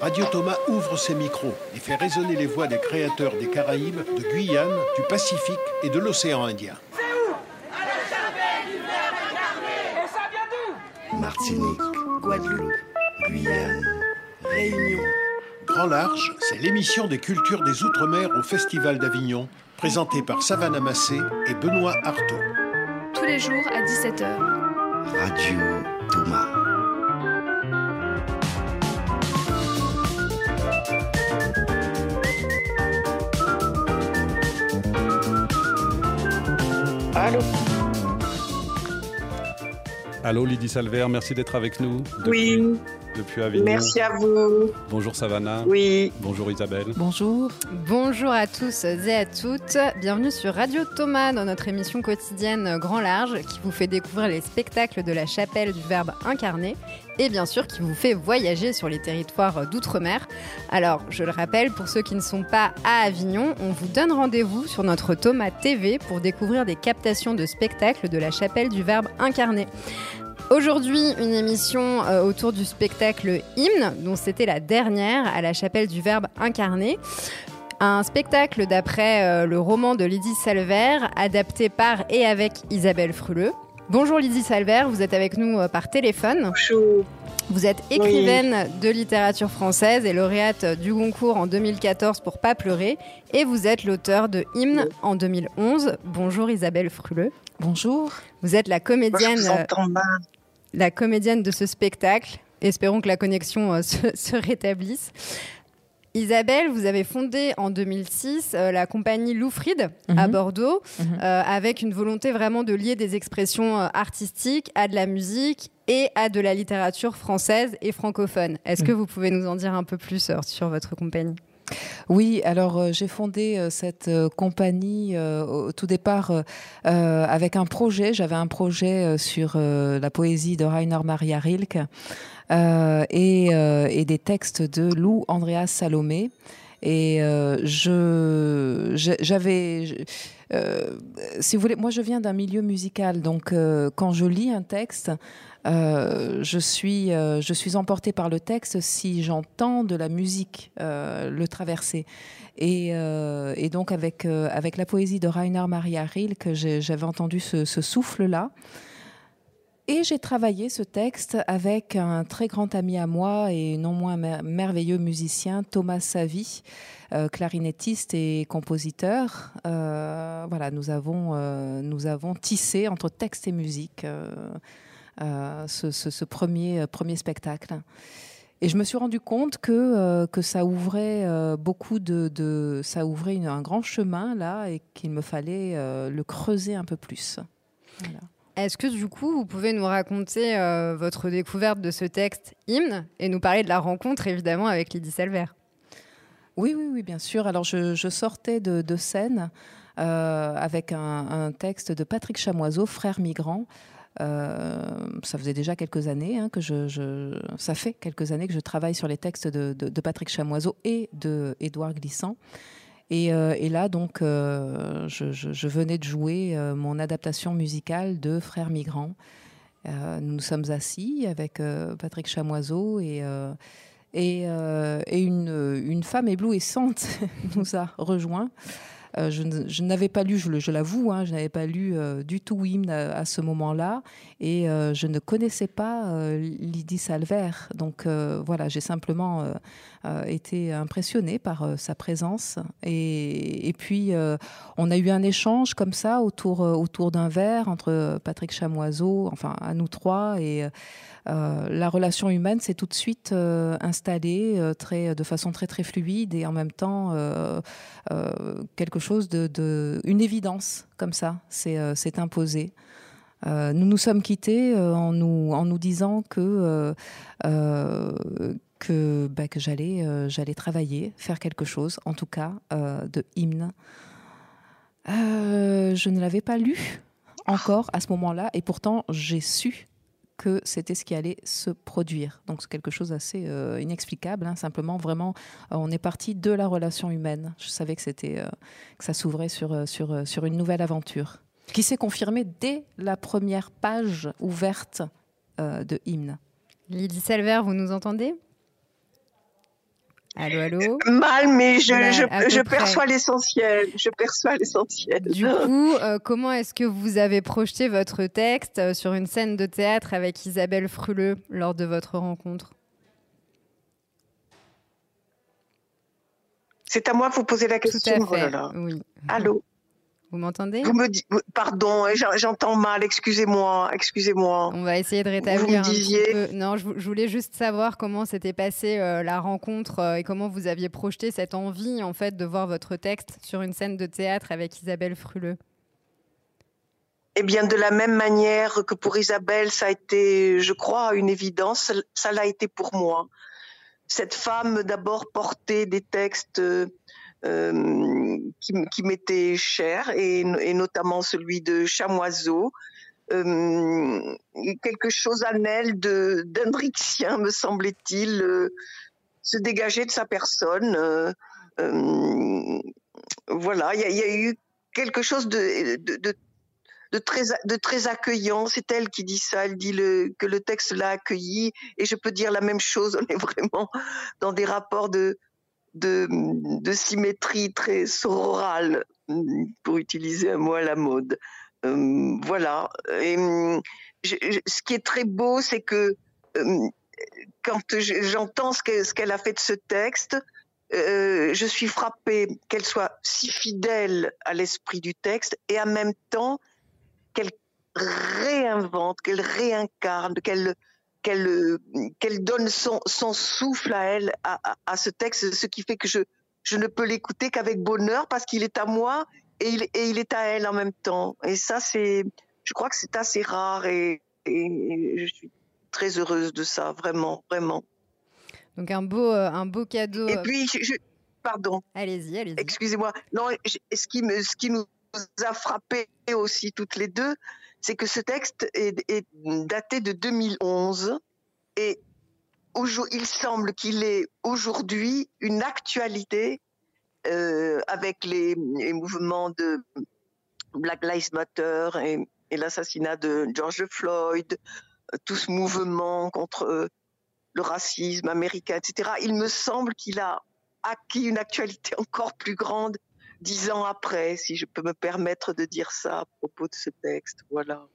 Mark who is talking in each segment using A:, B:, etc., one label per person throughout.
A: Radio Thomas ouvre ses micros et fait résonner les voix des créateurs des Caraïbes, de Guyane, du Pacifique et de l'océan Indien.
B: Martinique, Guadeloupe, Guyane, Réunion.
A: Grand Large, c'est l'émission des cultures des Outre-mer au Festival d'Avignon, présentée par Savannah Massé et Benoît Artaud.
C: Tous les jours à 17h.
B: Radio Thomas.
D: Allô
E: Allô Lydie Salver, merci d'être avec nous. Depuis,
D: Oui,
E: Depuis Avignon.
D: merci à vous.
E: Bonjour Savannah.
D: Oui,
E: Bonjour Isabelle.
F: Bonjour.
C: Bonjour à tous et à toutes. Bienvenue sur Radio Thomas dans notre émission quotidienne Grand Large qui vous fait découvrir les spectacles de la chapelle du Verbe incarné et bien sûr qui vous fait voyager sur les territoires d'outre-mer. Alors, je le rappelle, pour ceux qui ne sont pas à Avignon, on vous donne rendez-vous sur notre Thomas TV pour découvrir des captations de spectacles de la chapelle du Verbe incarné. Aujourd'hui, une émission euh, autour du spectacle Hymne, dont c'était la dernière à la chapelle du Verbe incarné. Un spectacle d'après euh, le roman de Lydie Salver, adapté par et avec Isabelle Fruleux. Bonjour Lydie Salver, vous êtes avec nous euh, par téléphone.
D: bonjour.
C: Vous êtes écrivaine de littérature française et lauréate du Goncourt en 2014 pour Pas pleurer. Et vous êtes l'auteur de Hymne en 2011. Bonjour Isabelle Fruleux.
F: Bonjour.
C: Vous êtes la comédienne la comédienne de ce spectacle. Espérons que la connexion euh, se, se rétablisse. Isabelle, vous avez fondé en 2006 euh, la compagnie Loufrid à
F: Mhm.
C: Bordeaux,
F: Mhm.
C: euh, avec une volonté vraiment de lier des expressions euh, artistiques à de la musique et à de la littérature française et francophone. Est-ce que vous pouvez nous en dire un peu plus sur votre compagnie?
F: Oui, alors euh, j'ai fondé euh, cette euh, compagnie au tout départ avec un projet. J'avais un projet sur la poésie de Rainer Maria Rilke et, et des textes de Lou Andreas Salomé. Et je j'avais euh, si vous voulez, moi je viens d'un milieu musical, donc euh, quand je lis un texte, euh, je suis je suis emportée par le texte si j'entends de la musique le traverser. Et, donc avec avec la poésie de Rainer Maria Rilke, j'avais entendu ce, ce souffle là. Et j'ai travaillé ce texte avec un très grand ami à moi et non moins mer- merveilleux musicien, Thomas Savy, euh, clarinettiste et compositeur. Euh, voilà, nous avons, euh, nous avons tissé entre texte et musique ce, premier, premier spectacle. Et je me suis rendu compte que, que ça ouvrait beaucoup de, ça ouvrait un grand chemin là et qu'il me fallait le creuser un peu plus.
C: Est-ce que du coup, vous pouvez nous raconter euh, votre découverte de ce texte Hymne et nous parler de la rencontre évidemment avec Lydie Salver?
F: Oui, oui, oui, bien sûr. Alors, je, sortais de, de scène euh, avec un, texte de Patrick Chamoiseau, Frère migrant. Euh, ça faisait déjà quelques années hein, que je, ça fait quelques années que je travaille sur les textes de, de- de Patrick Chamoiseau et de Édouard Glissant. Et, euh, et là, donc, euh, je, venais de jouer euh, mon adaptation musicale de Frères migrants. Nous nous sommes assis avec Patrick Chamoiseau et une femme éblouissante nous a rejoints. Euh, je n'avais pas lu, je, l'avoue, hein, je n'avais pas lu euh, du tout Hymne à, ce moment-là, et euh, je ne connaissais pas Lydie Salver. Donc voilà, j'ai simplement été impressionnée par sa présence. Et, puis on a eu un échange comme ça autour, autour d'un verre entre Patrick Chamoiseau, enfin à nous trois, et la relation humaine s'est tout de suite installée très, de façon très très fluide et en même temps quelque chose de, de- une évidence comme ça s'est euh, s'est imposée. Euh, nous nous sommes quittés euh, en, nous, en nous disant que, que, bah, que j'allais j'allais travailler, faire quelque chose, en tout cas de hymne. Je ne l'avais pas lu encore à ce moment-là et pourtant j'ai su que c'était ce qui allait se produire. Donc c'est quelque chose d'assez euh, inexplicable. hein. Simplement, vraiment, euh, on est parti de la relation humaine. Je savais que c'était euh, que ça s'ouvrait sur sur sur une nouvelle aventure qui s'est confirmée dès la première page ouverte de hymne.
C: Lydie Salver, vous nous entendez? Allô, allô?
D: Mal, mais je, perçois l'essentiel. Je perçois l'essentiel.
C: Du coup, euh, comment est-ce que vous avez projeté votre texte euh, sur une scène de théâtre avec Isabelle Fruleux lors de votre rencontre?
D: C'est à moi de vous poser la
C: Tout
D: question.
C: à
D: Oh là
C: fait.
D: là.
C: Oui.
D: Allô?
C: Vous m'entendez?
D: Vous me dites, pardon, j'en- j'entends mal, excusez-moi, excusez-moi.
C: On va essayer de
D: Vous
C: rétablir un peu. Non, je, vou- je voulais juste savoir comment s'était passée euh, la rencontre euh, et comment vous aviez projeté cette envie en fait de voir votre texte sur une scène de théâtre avec Isabelle Fruleux.
D: Eh bien, de la même manière que pour Isabelle, ça a été, je crois, une évidence, ça l'a été pour moi. Cette femme, d'abord, portait des textes euh, qui, m- qui m'étaient chers, et, notamment celui de Chamoiseau. Euh, quelque chose en elle de d'Hendricksien, me semblait-il, euh, se dégager de sa personne. euh, euh, voilà, il y, a- eu quelque chose de, très, accueillant. C'est elle qui dit ça. Elle dit que le texte l'a accueilli. Et je peux dire la même chose. On est vraiment dans des rapports de, de, symétrie très sororale, pour utiliser un mot à la mode. Euh, voilà. Et, je- ce qui est très beau, c'est que euh, quand je- j'entends ce qu'elle a fait de ce texte, euh, je suis frappée qu'elle soit si fidèle à l'esprit du texte et en même temps qu'elle réinvente, qu'elle réincarne, qu'elle qu'elle euh, qu'elle donne son, son souffle à elle, à, à- à ce texte, ce qui fait que je, je ne peux l'écouter qu'avec bonheur parce qu'il est à moi et il, et il est à elle en même temps. Et ça, c'est, je crois que c'est assez rare et, et je suis très heureuse de ça, vraiment, vraiment.
C: Donc un beau, euh, un beau cadeau.
D: Et
C: euh,
D: puis, je, je- pardon,
C: Allez-y, allez-y.
D: excusez-moi. Non, je- ce qui, me, ce qui nous a frappé aussi toutes les deux, c'est que ce texte est, daté de 2011 et il semble qu'il est aujourd'hui une actualité euh, avec les, mouvements de Black Lives Matter et, l'assassinat de George Floyd, tout ce mouvement contre euh, le racisme américain, etc. Il me semble qu'il a acquis une actualité encore plus grande dix ans après, si je peux me permettre de dire ça à propos de ce texte. Voilà.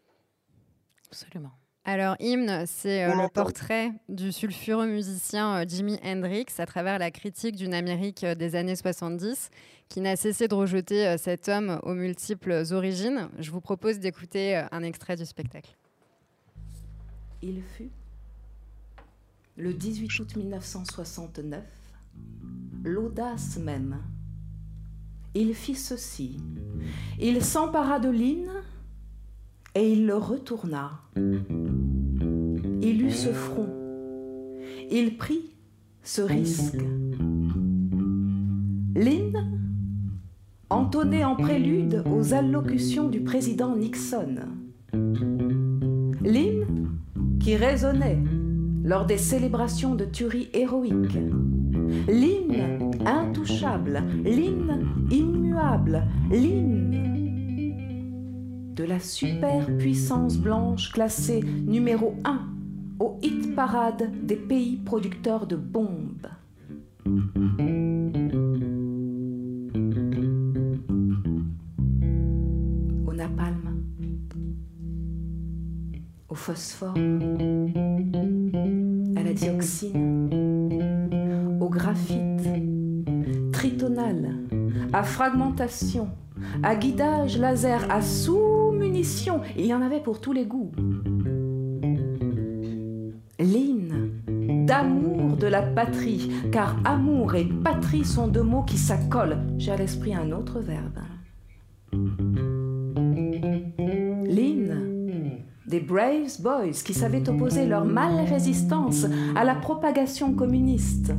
F: Absolument.
C: Alors, Hymne, c'est euh, le portrait du sulfureux musicien euh, Jimi Hendrix à travers la critique d'une Amérique euh, des années 70 qui n'a cessé de rejeter euh, cet homme aux multiples origines. Je vous propose d'écouter euh, un extrait du spectacle.
F: Il fut le 18 août 1969, l'audace même. Il fit ceci. Il s'empara de Lynn et il le retourna. Il eut ce front. Il prit ce risque. Lynn entonnait en prélude aux allocutions du président Nixon. Lynn qui résonnait lors des célébrations de tuerie héroïque. L'hymne intouchable, l'hymne immuable, l'hymne de la superpuissance blanche classée numéro 1 au hit parade des pays producteurs de bombes. Au napalm, au phosphore, à la dioxine, au graphite, tritonal, à fragmentation, à guidage laser, à sous-munition. Il y en avait pour tous les goûts. L'hymne d'amour de la patrie, car amour et patrie sont deux mots qui s'accolent. J'ai à l'esprit un autre verbe. L'hymne des Braves Boys qui savaient opposer leur mal-résistance à la propagation communiste,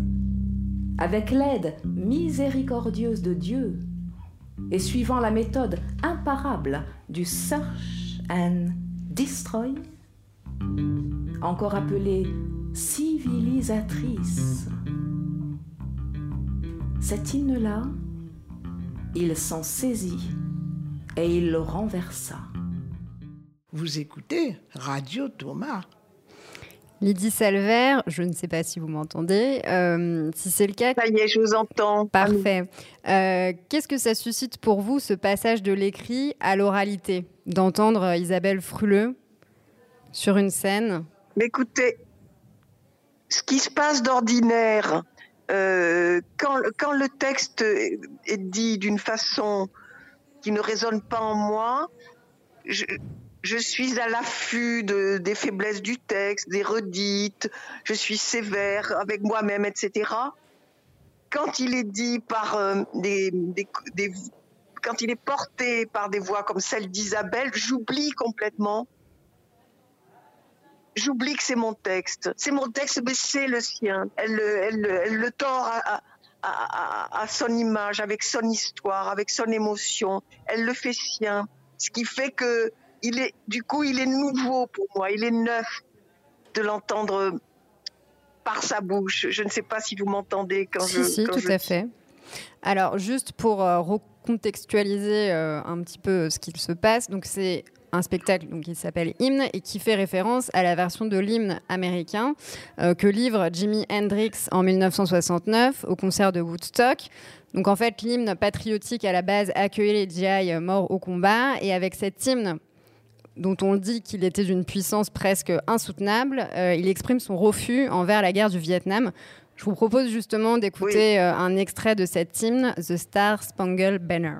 F: avec l'aide miséricordieuse de Dieu et suivant la méthode imparable du Search and Destroy, encore appelée civilisatrice. Cet hymne-là, il s'en saisit et il le renversa.
G: Vous écoutez Radio Thomas.
C: Lydie Salver, je ne sais pas si vous m'entendez. Euh, si c'est le cas.
D: Ça y est, je vous entends.
C: Parfait. Euh, qu'est-ce que ça suscite pour vous, ce passage de l'écrit à l'oralité D'entendre Isabelle Fruleux sur une scène?
D: Écoutez, ce qui se passe d'ordinaire, euh, quand, quand, le texte est dit d'une façon qui ne résonne pas en moi, je, je suis à l'affût de, des faiblesses du texte, des redites, je suis sévère avec moi-même, etc. Quand il est dit par euh, des, quand il est porté par des voix comme celle d'Isabelle, j'oublie complètement. J'oublie que c'est mon texte. C'est mon texte, mais c'est le sien. Elle, le tord à, à, son image, avec son histoire, avec son émotion. Elle le fait sien. Ce qui fait que il est, du coup, il est nouveau pour moi, il est neuf de l'entendre par sa bouche. Je ne sais pas si vous m'entendez quand
C: si,
D: je.
C: Si,
D: quand
C: tout
D: je...
C: à fait. Alors, juste pour euh, recontextualiser euh, un petit peu ce qu'il se passe, donc c'est un spectacle donc, qui s'appelle Hymne et qui fait référence à la version de l'hymne américain euh, que livre Jimi Hendrix en 1969 au concert de Woodstock. Donc en fait, l'hymne patriotique à la base accueillait les GI morts au combat et avec cet hymne dont on dit qu'il était d'une puissance presque insoutenable, euh, il exprime son refus envers la guerre du Vietnam. Je vous propose justement d'écouter oui. euh, un extrait de cet hymne, The Star Spangled Banner.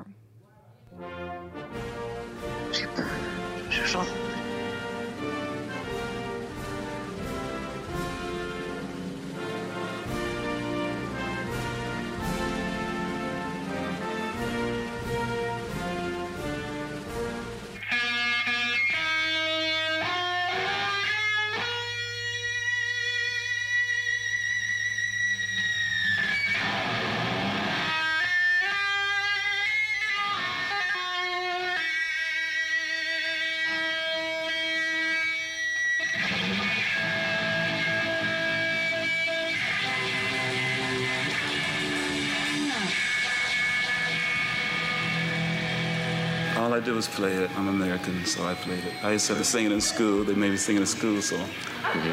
D: Je chante.
G: Play it. I'm American, so I played it. I used to sing it in school. They made me sing it in school, so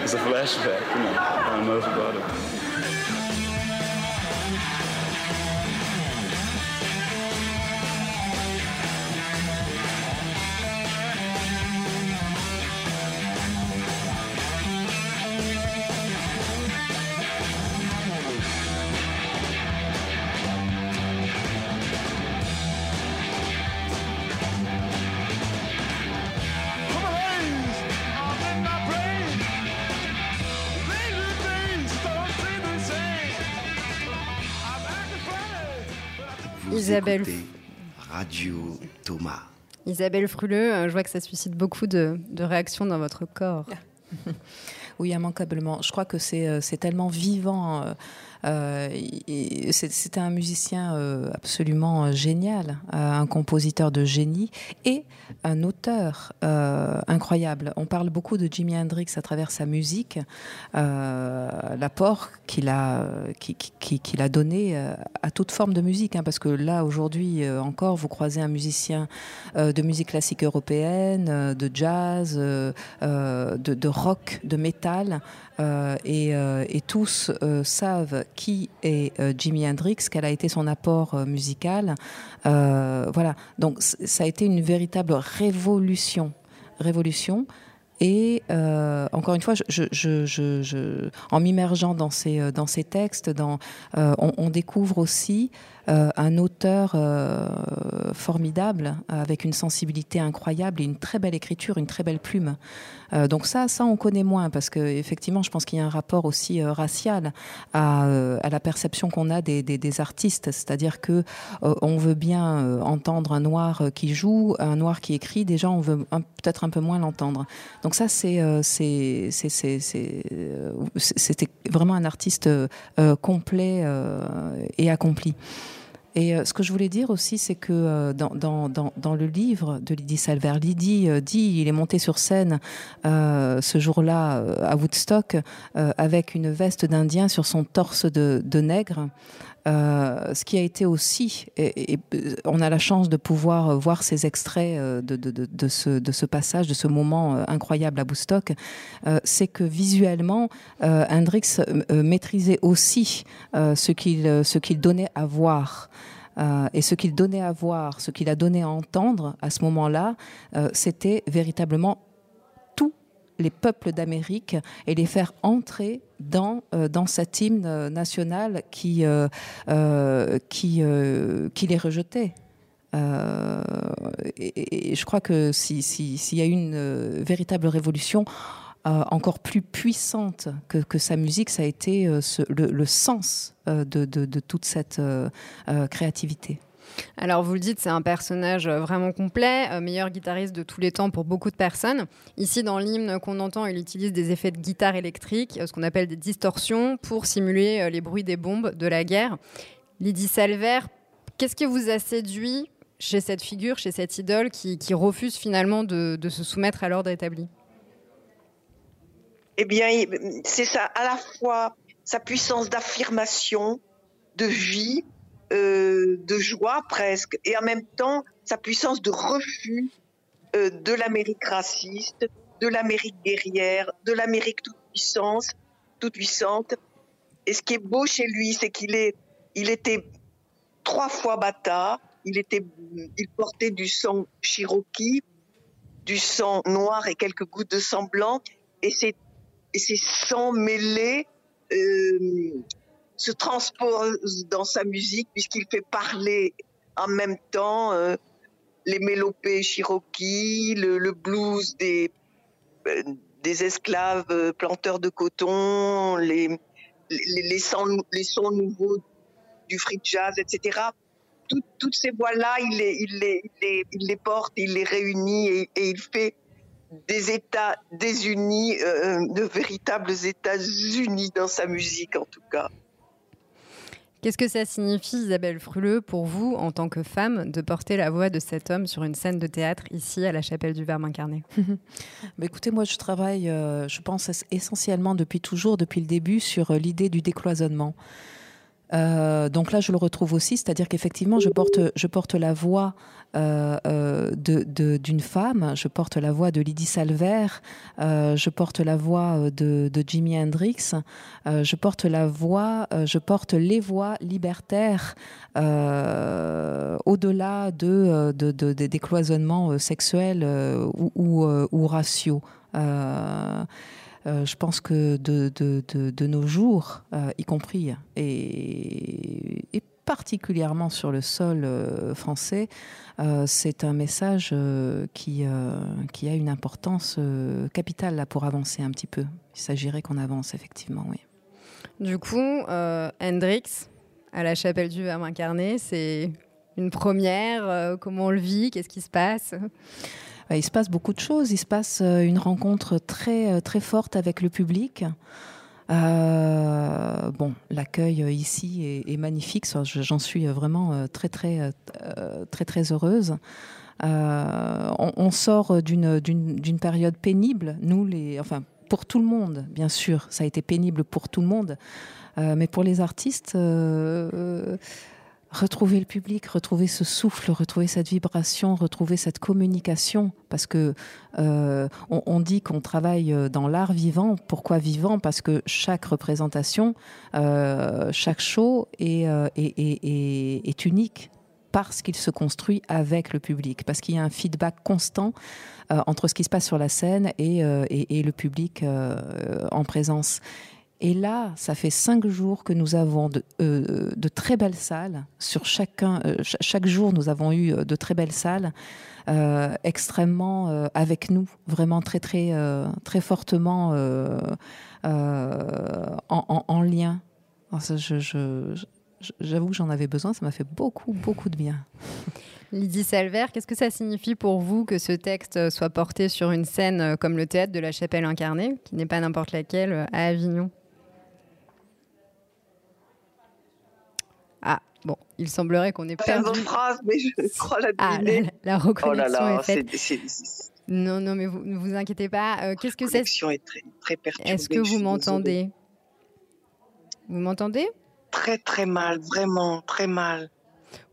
G: it's a flashback, you know. I don't know about it.
C: Isabelle.
B: écoutez Radio Thomas.
C: Isabelle Fruleux, euh, je vois que ça suscite beaucoup de, de réactions dans votre corps.
F: Oui, immanquablement. Je crois que c'est euh, tellement vivant. Euh, euh, C'était un musicien euh, absolument génial, euh, un compositeur de génie et un auteur incroyable. On parle beaucoup de Jimi Hendrix à travers sa musique, l'apport qu'il a, a donné à toute forme de musique. Hein, parce que là, aujourd'hui encore, vous croisez un musicien de musique classique européenne, de jazz, de, de, rock, de métal. Euh, et, euh, et, tous euh, savent qui est Jimi Hendrix, quel a été son apport musical. voilà, donc ça a été une véritable révolution. Révolution. Et encore une fois, en m'immergeant dans ces, dans ces textes, on, découvre aussi un auteur formidable, avec une sensibilité incroyable et une très belle écriture, une très belle plume. donc ça, ça on connaît moins parce que effectivement, je pense qu'il y a un rapport aussi racial à, la perception qu'on a des, artistes, c'est-à-dire que on veut bien entendre un noir qui joue, un noir qui écrit. Déjà, on veut peut-être un peu moins l'entendre. Donc ça, c'est c'était vraiment un artiste euh, complet euh, et accompli. Et euh, ce que je voulais dire aussi, c'est que euh, dans, le livre de Lydie Salver, Lydie euh, dit il est monté sur scène ce jour-là à Woodstock avec une veste d'Indien sur son torse de nègre. Euh, ce qui a été aussi, et, on a la chance de pouvoir voir ces extraits de, de, ce, passage, de ce moment incroyable à Bostock, c'est que visuellement, Hendrix maîtrisait aussi ce qu'il donnait à voir. Euh, et ce qu'il donnait à voir, ce qu'il a donné à entendre à ce moment-là, euh, c'était véritablement les peuples d'Amérique et les faire entrer dans, euh, dans cet hymne national qui, qui, qui les rejetait. Et, je crois que s'il si, y a une véritable révolution, euh, encore plus puissante que, que, sa musique, ça a été euh, le, sens euh, de, de, toute cette créativité.
C: Alors vous le dites, c'est un personnage vraiment complet, meilleur guitariste de tous les temps pour beaucoup de personnes. Ici, dans l'hymne qu'on entend, il utilise des effets de guitare électrique, ce qu'on appelle des distorsions, pour simuler les bruits des bombes de la guerre. Lydie Salver, qu'est-ce qui vous a séduit chez cette figure, chez cette idole qui, qui refuse finalement de, de se soumettre à l'ordre établi?
D: Eh bien, c'est ça, à la fois sa puissance d'affirmation, de vie, euh, de joie presque, et en même temps sa puissance de refus euh, de l'Amérique raciste, de l'Amérique guerrière, de l'Amérique toute puissance, toute puissante. Et ce qui est beau chez lui, c'est qu'il il était trois fois bâtard. Il était, il portait du sang cherokee, du sang noir et quelques gouttes de sang blanc. Et c'est et ces sons mêlés euh, se transposent dans sa musique puisqu'il fait parler en même temps euh, les mélopées Cherokee, le, blues des, euh, des esclaves planteurs de coton, les, les, sons, les sons nouveaux du free jazz, etc. toutes ces voix-là, il les, il, les, il, les, porte, il les réunit et, il fait des États désunis, euh, de véritables États-Unis dans sa musique en tout cas.
C: Qu'est-ce que ça signifie, Isabelle Fruleux, pour vous, en tant que femme, de porter la voix de cet homme sur une scène de théâtre ici à la Chapelle du Verbe incarné?
F: Bah, Écoutez, moi je travaille, euh, je pense essentiellement depuis toujours, depuis le début, sur euh, l'idée du décloisonnement. Euh, donc là, je le retrouve aussi, c'est-à-dire qu'effectivement, je porte, je porte la voix euh, euh d'une femme, je porte la voix de Lydie Salver, je porte la voix de, de Jimi Hendrix, je porte la voix, je porte les voix libertaires au-delà de, de, de, des cloisonnements sexuels ou, ou, ou raciaux. Euh, je pense que de, nos jours, euh, y compris, et, particulièrement sur le sol euh, français, c'est un message qui, qui a une importance capitale là, pour avancer un petit peu. Il s'agirait qu'on avance, effectivement, oui.
C: Du coup, Hendrix, à la chapelle du Verbe incarné, c'est une première. comment on le vit Qu'est-ce qui se passe?
F: Il se passe beaucoup de choses. Il se passe euh, une rencontre très, euh, très forte avec le public. Euh, bon, l'accueil ici est, magnifique. J'en suis vraiment très, très, très, très heureuse. On, sort d'une période pénible. Nous, les, enfin, pour tout le monde, bien sûr, ça a été pénible pour tout le monde. Mais pour les artistes, retrouver le public, retrouver ce souffle, retrouver cette vibration, retrouver cette communication, parce que euh, on, dit qu'on travaille euh, dans l'art vivant. Pourquoi vivant? Parce que chaque représentation, euh, chaque show est, unique parce qu'il se construit avec le public, parce qu'il y a un feedback constant entre ce qui se passe sur la scène et, le public en présence. Et là, ça fait cinq jours que nous avons de, euh, très belles salles. Sur chacun, euh, ch chaque jour, nous avons eu euh, de très belles salles, extrêmement avec nous, vraiment très très très fortement en, en, en, lien. J'avoue que j'en avais besoin. Ça m'a fait beaucoup beaucoup de bien.
C: Lydie Salver, qu'est-ce que ça signifie pour vous que ce texte soit porté sur une scène comme le théâtre de la Chapelle incarnée, qui n'est pas n'importe laquelle, à Avignon? Ah, bon, il semblerait qu'on ait perdu...
D: Une phrase, mais je crois la
C: ah, la, la reconnexion oh là là, est faite. C est, c est... Non, non, mais vous, ne vous inquiétez pas. Euh, Qu'est-ce que c'est
D: est très, très.
C: Est-ce que vous m'entendez? Vous m'entendez?
D: Très très mal, vraiment très mal.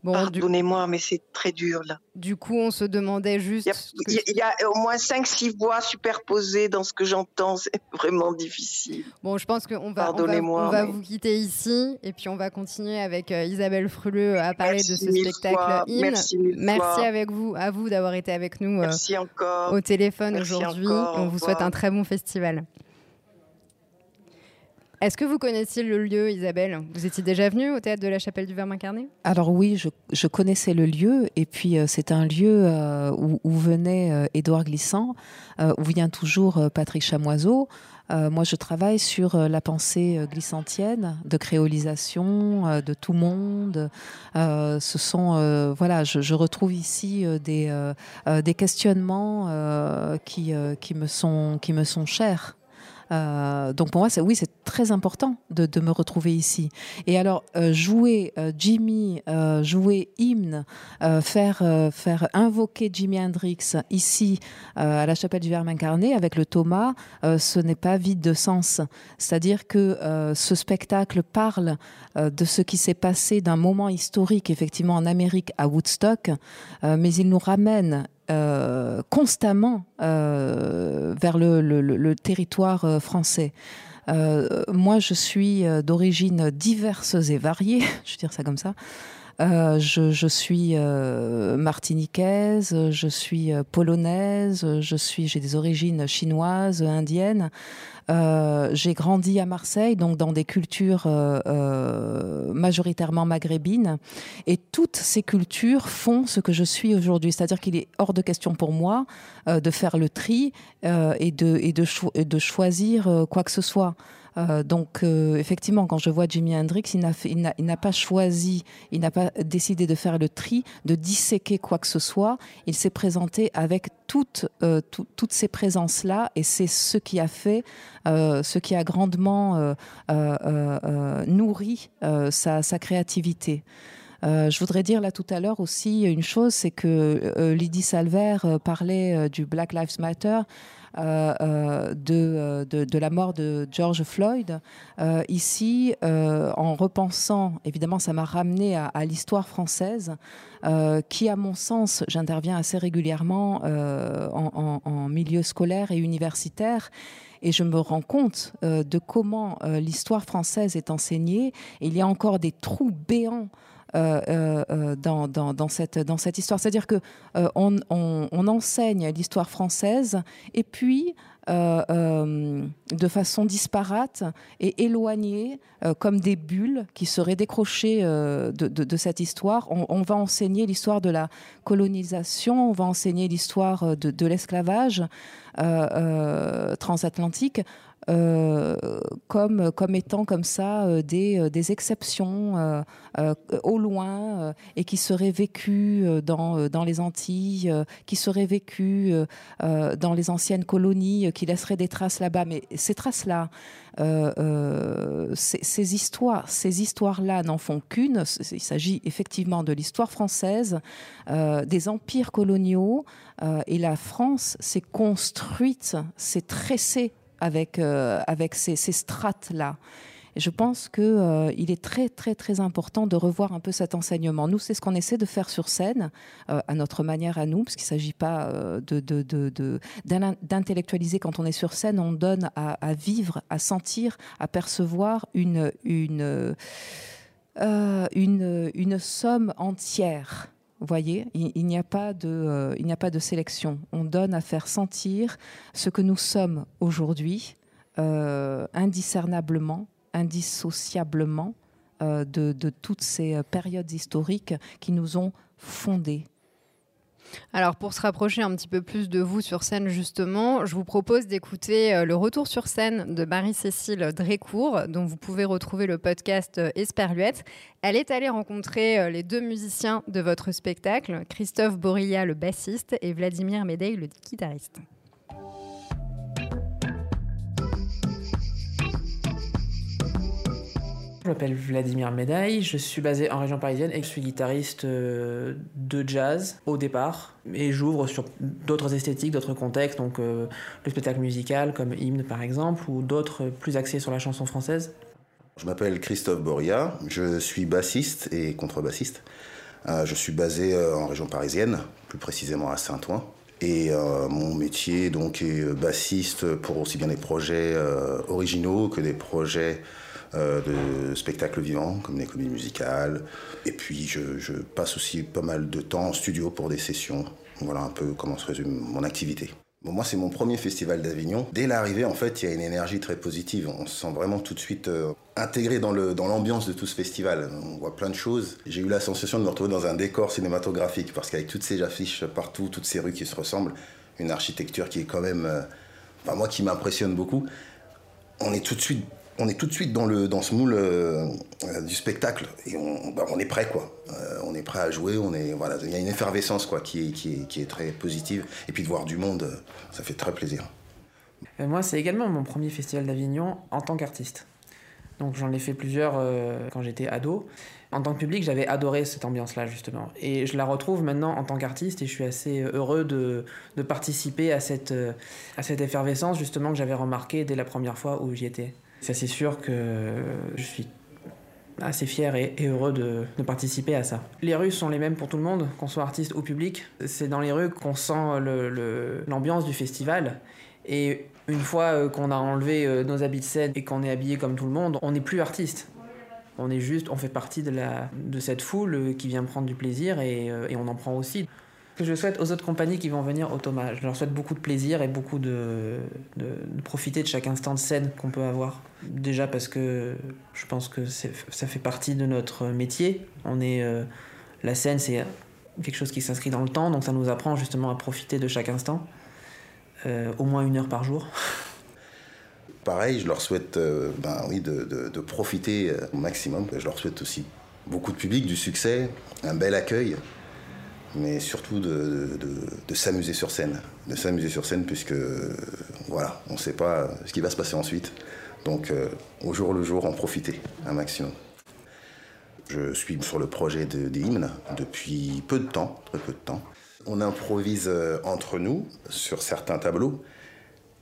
C: Bon,
D: Pardonnez-moi, mais c'est très dur là.
C: du coup, on se demandait juste.
D: Il y a, il y au moins 5-6 voix superposées dans ce que j'entends, c'est vraiment difficile.
C: Bon, je pense qu'on va, on va,
D: Pardonnez-moi,
C: on va
D: mais-
C: vous quitter ici et puis on va continuer avec euh, Isabelle Fruleux à parler de ce spectacle
D: fois,
C: hymne.
D: merci mille
C: Merci avec vous, à vous d'avoir été avec nous euh,
D: encore.
C: au téléphone aujourd'hui. On vous souhaite un très bon festival. Est-ce que vous connaissiez le lieu, Isabelle? Vous étiez déjà venue au théâtre de la Chapelle du Verbe incarné?
F: Alors oui, je, connaissais le lieu et puis euh, c'est un lieu euh, où, venait euh, Édouard Glissant, où vient toujours Patrick Chamoiseau. Moi, je travaille sur la pensée glissantienne, de créolisation, de tout monde. Ce sont, voilà, je, retrouve ici des, questionnements qui, me sont, qui me sont chers. Euh, donc pour moi, oui, c'est très important de, me retrouver ici. Et alors euh, jouer euh, Jimmy, jouer hymne, faire faire invoquer Jimi Hendrix ici à la chapelle du Verbe incarné avec le Thomas, ce n'est pas vide de sens. C'est-à-dire que ce spectacle parle de ce qui s'est passé d'un moment historique effectivement en Amérique à Woodstock, mais il nous ramène euh, constamment euh, vers le, territoire euh, français. Moi, je suis euh, d'origine diverses et variées, je dire ça comme ça. Euh, je, suis euh, martiniquaise, je suis euh, polonaise, j'ai des origines chinoises, indiennes. J'ai grandi à Marseille, donc dans des cultures majoritairement maghrébines. Et toutes ces cultures font ce que je suis aujourd'hui. C'est-à-dire qu'il est hors de question pour moi de faire le tri et, de, choisir quoi que ce soit. Euh, donc euh, effectivement, quand je vois Jimi Hendrix, il n'a pas choisi, il n'a pas décidé de faire le tri, de disséquer quoi que ce soit. Il s'est présenté avec toutes, euh, ces présences-là, et c'est ce qui a fait, ce qui a grandement nourri sa, créativité. Je voudrais dire là tout à l'heure aussi une chose, c'est que euh, Lydie Salver parlait du Black Lives Matter, de, euh, de, de la mort de George Floyd. Euh, ici, euh, en repensant, évidemment, ça m'a ramené à, l'histoire française, euh, qui, à mon sens, j'interviens assez régulièrement euh, en, milieu scolaire et universitaire. Et je me rends compte euh, de comment euh, l'histoire française est enseignée. Il y a encore des trous béants euh, euh, euh, dans, dans, dans cette, dans cette histoire. C'est-à-dire que euh, on, on- on enseigne l'histoire française et puis euh, euh, de façon disparate et éloignée, euh, comme des bulles qui seraient décrochées euh, de, cette histoire. On, va enseigner l'histoire de la colonisation, on va enseigner l'histoire euh, de, l'esclavage euh, euh, transatlantique. Euh, comme, étant comme ça euh, des, euh, des exceptions au loin et qui seraient vécues dans, les Antilles, qui seraient vécues dans les anciennes colonies, qui laisseraient des traces là-bas. Mais ces traces-là, ces, histoires, ces histoires-là n'en font qu'une. Il s'agit effectivement de l'histoire française, des empires coloniaux, et la France s'est construite, s'est tressée avec, euh, avec ces, strates-là. Je pense qu'il euh, est très, très, très important de revoir un peu cet enseignement. Nous, c'est ce qu'on essaie de faire sur scène, euh, à notre manière à nous, parce qu'il ne s'agit pas euh, d'intellectualiser quand on est sur scène, on donne à, vivre, à sentir, à percevoir une, une, une somme entière. Voyez, il, il n'y a pas de, euh, il n'y a pas de sélection. On donne à faire sentir ce que nous sommes aujourd'hui, euh, indiscernablement, indissociablement euh, de, toutes ces périodes historiques qui nous ont fondés.
C: Alors pour se rapprocher un petit peu plus de vous sur scène justement, je vous propose d'écouter euh, le retour sur scène de Marie-Cécile Drécourt, dont vous pouvez retrouver le podcast euh, Esperluette. Elle est allée rencontrer euh, les deux musiciens de votre spectacle, Christophe Borilla le bassiste et Vladimir Medey le guitariste.
H: Je m'appelle Vladimir Médaille, je suis basé en région parisienne et je suis guitariste euh, de jazz au départ. Et j'ouvre sur d'autres esthétiques, d'autres contextes, donc euh, le spectacle musical comme hymne par exemple, ou d'autres plus axés sur la chanson française.
I: Je m'appelle Christophe Boria, je suis bassiste et contrebassiste. Euh, je suis basé en région parisienne, plus précisément à Saint-Ouen. Et mon métier donc est bassiste pour aussi bien des projets originaux que des projets de spectacles vivants, comme des comédies musicales. Et puis je, passe aussi pas mal de temps en studio pour des sessions. Voilà un peu comment se résume mon activité. Bon, moi, c'est mon premier festival d'Avignon. Dès l'arrivée, en fait, il y a une énergie très positive. On se sent vraiment tout de suite euh, intégré dans l'ambiance dans de tout ce festival. On voit plein de choses. J'ai eu la sensation de me retrouver dans un décor cinématographique parce qu'avec toutes ces affiches partout, toutes ces rues qui se ressemblent, une architecture qui est quand même, euh, moi, qui m'impressionne beaucoup. On est tout de suite on est tout de suite dans, le, dans ce moule euh, euh, du spectacle et on, bah, on est prêt quoi. Euh, on est prêt à jouer, on est voilà, il y a une effervescence quoi qui est, qui est, qui est très positive et puis de voir du monde, ça fait très plaisir.
H: moi, c'est également mon premier festival d'Avignon en tant qu'artiste. Donc j'en ai fait plusieurs quand j'étais ado. En tant que public, j'avais adoré cette ambiance-là justement. Et je la retrouve maintenant en tant qu'artiste et je suis assez heureux de, de participer à cette, à cette effervescence justement que j'avais remarqué dès la première fois où j'y étais. Ça, c'est sûr que je suis assez fier et, heureux de, participer à ça. Les rues sont les mêmes pour tout le monde, qu'on soit artiste ou public. C'est dans les rues qu'on sent l'ambiance du festival. Et une fois euh, qu'on a enlevé euh, nos habits de scène et qu'on est habillé comme tout le monde, on n'est plus artiste. On est juste, on fait partie de, cette foule euh, qui vient prendre du plaisir et on en prend aussi que je souhaite aux autres compagnies qui vont venir au Thomas. Je leur souhaite beaucoup de plaisir et beaucoup de, profiter de chaque instant de scène qu'on peut avoir. Déjà parce que je pense que ça fait partie de notre métier. On est, euh, la scène, c'est quelque chose qui s'inscrit dans le temps, donc ça nous apprend justement à profiter de chaque instant, euh, au moins une heure par jour.
I: Pareil, je leur souhaite euh, ben, oui, de profiter au maximum. Je leur souhaite aussi beaucoup de public, du succès, un bel accueil mais surtout de, s'amuser sur scène. De s'amuser sur scène, puisque voilà, on ne sait pas ce qui va se passer ensuite. Donc, euh, au jour le jour, en profiter un maximum. Je suis sur le projet des hymnes depuis peu de temps, très peu de temps. On improvise euh, entre nous sur certains tableaux,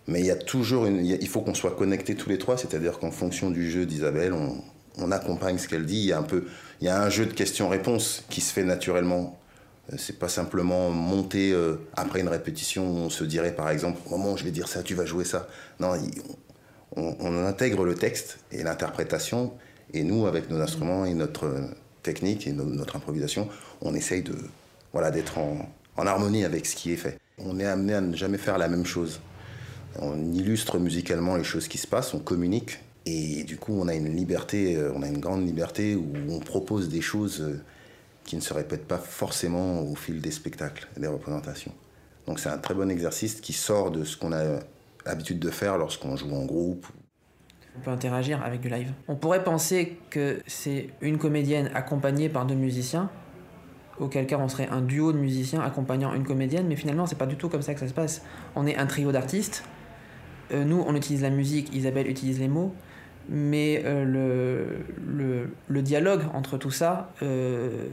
I: mais il y a toujours une, il faut qu'on soit connectés tous les trois, c'est-à-dire qu'en fonction du jeu d'Isabelle, on, on accompagne ce qu'elle dit. Il y a un peu, il y a un jeu de questions-réponses qui se fait naturellement c'est pas simplement monter euh, après une répétition où on se dirait par exemple moment je vais dire ça, tu vas jouer ça. Non, on, intègre le texte et l'interprétation et nous avec nos instruments et notre technique et notre improvisation, on essaye de voilà d'être en, en, harmonie avec ce qui est fait. On est amené à ne jamais faire la même chose. On illustre musicalement les choses qui se passent, on communique et du coup on a une liberté, euh, on a une grande liberté où on propose des choses qui ne se répète pas forcément au fil des spectacles des représentations. Donc c'est un très bon exercice qui sort de ce qu'on a l'habitude de faire lorsqu'on joue en groupe.
H: On peut interagir avec du live. On pourrait penser que c'est une comédienne accompagnée par deux musiciens, auquel cas on serait un duo de musiciens accompagnant une comédienne, mais finalement c'est pas du tout comme ça que ça se passe. On est un trio d'artistes. Euh, nous on utilise la musique, Isabelle utilise les mots mais euh, le, dialogue entre tout ça euh,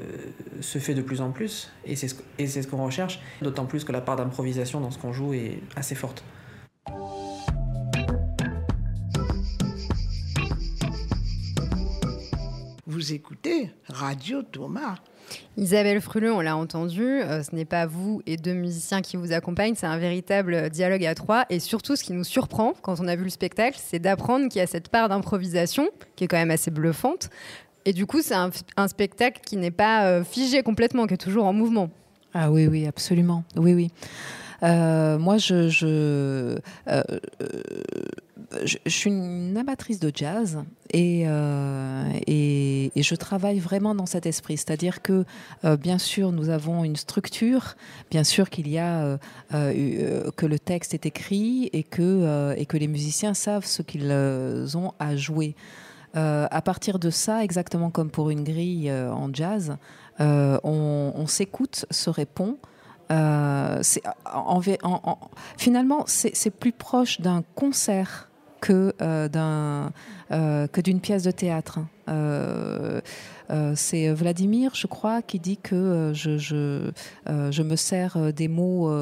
H: se fait de plus en plus, et c'est ce, ce qu'on recherche, d'autant plus que la part d'improvisation dans ce qu'on joue est assez forte.
J: Vous écoutez Radio Thomas.
C: Isabelle Fruleux, on l'a entendu, euh, ce n'est pas vous et deux musiciens qui vous accompagnent, c'est un véritable dialogue à trois. Et surtout, ce qui nous surprend quand on a vu le spectacle, c'est d'apprendre qu'il y a cette part d'improvisation, qui est quand même assez bluffante. Et du coup, c'est un, spectacle qui n'est pas euh, figé complètement, qui est toujours en mouvement.
F: Ah oui, oui, absolument. Oui, oui. Euh, moi, je, je, je, suis une amatrice de jazz euh, et, je travaille vraiment dans cet esprit. C'est-à-dire que, euh, bien sûr, nous avons une structure, bien sûr qu'il y a euh, que le texte est écrit et que, et que les musiciens savent ce qu'ils ont à jouer. à partir de ça, exactement comme pour une grille en jazz, on s'écoute, se répond. Euh, en, en, finalement, c'est plus proche d'un concert que d'un que d'une pièce de théâtre. c'est Vladimir, je crois, qui dit que je, me sers des mots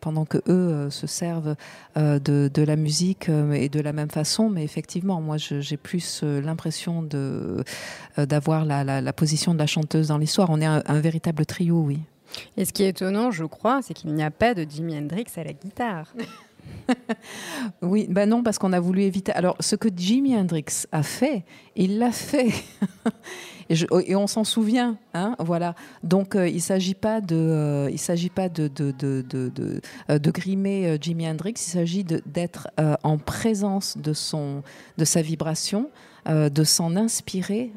F: pendant que eux se servent de, la musique et de la même façon. Mais effectivement, moi, j'ai plus l'impression d'avoir la, position de la chanteuse dans l'histoire. On est un véritable trio, oui.
C: Et ce qui est étonnant, je crois, c'est qu'il n'y a pas de Jimi Hendrix à la guitare.
F: oui, ben non, parce qu'on a voulu éviter. Alors, ce que Jimi Hendrix a fait, il l'a fait. et, on s'en souvient, hein, voilà. Donc, euh, il ne s'agit pas de, euh, s'agit pas de de, de, de, euh, grimer Jimi Hendrix. Il s'agit d'être en présence de son, de sa vibration, de s'en inspirer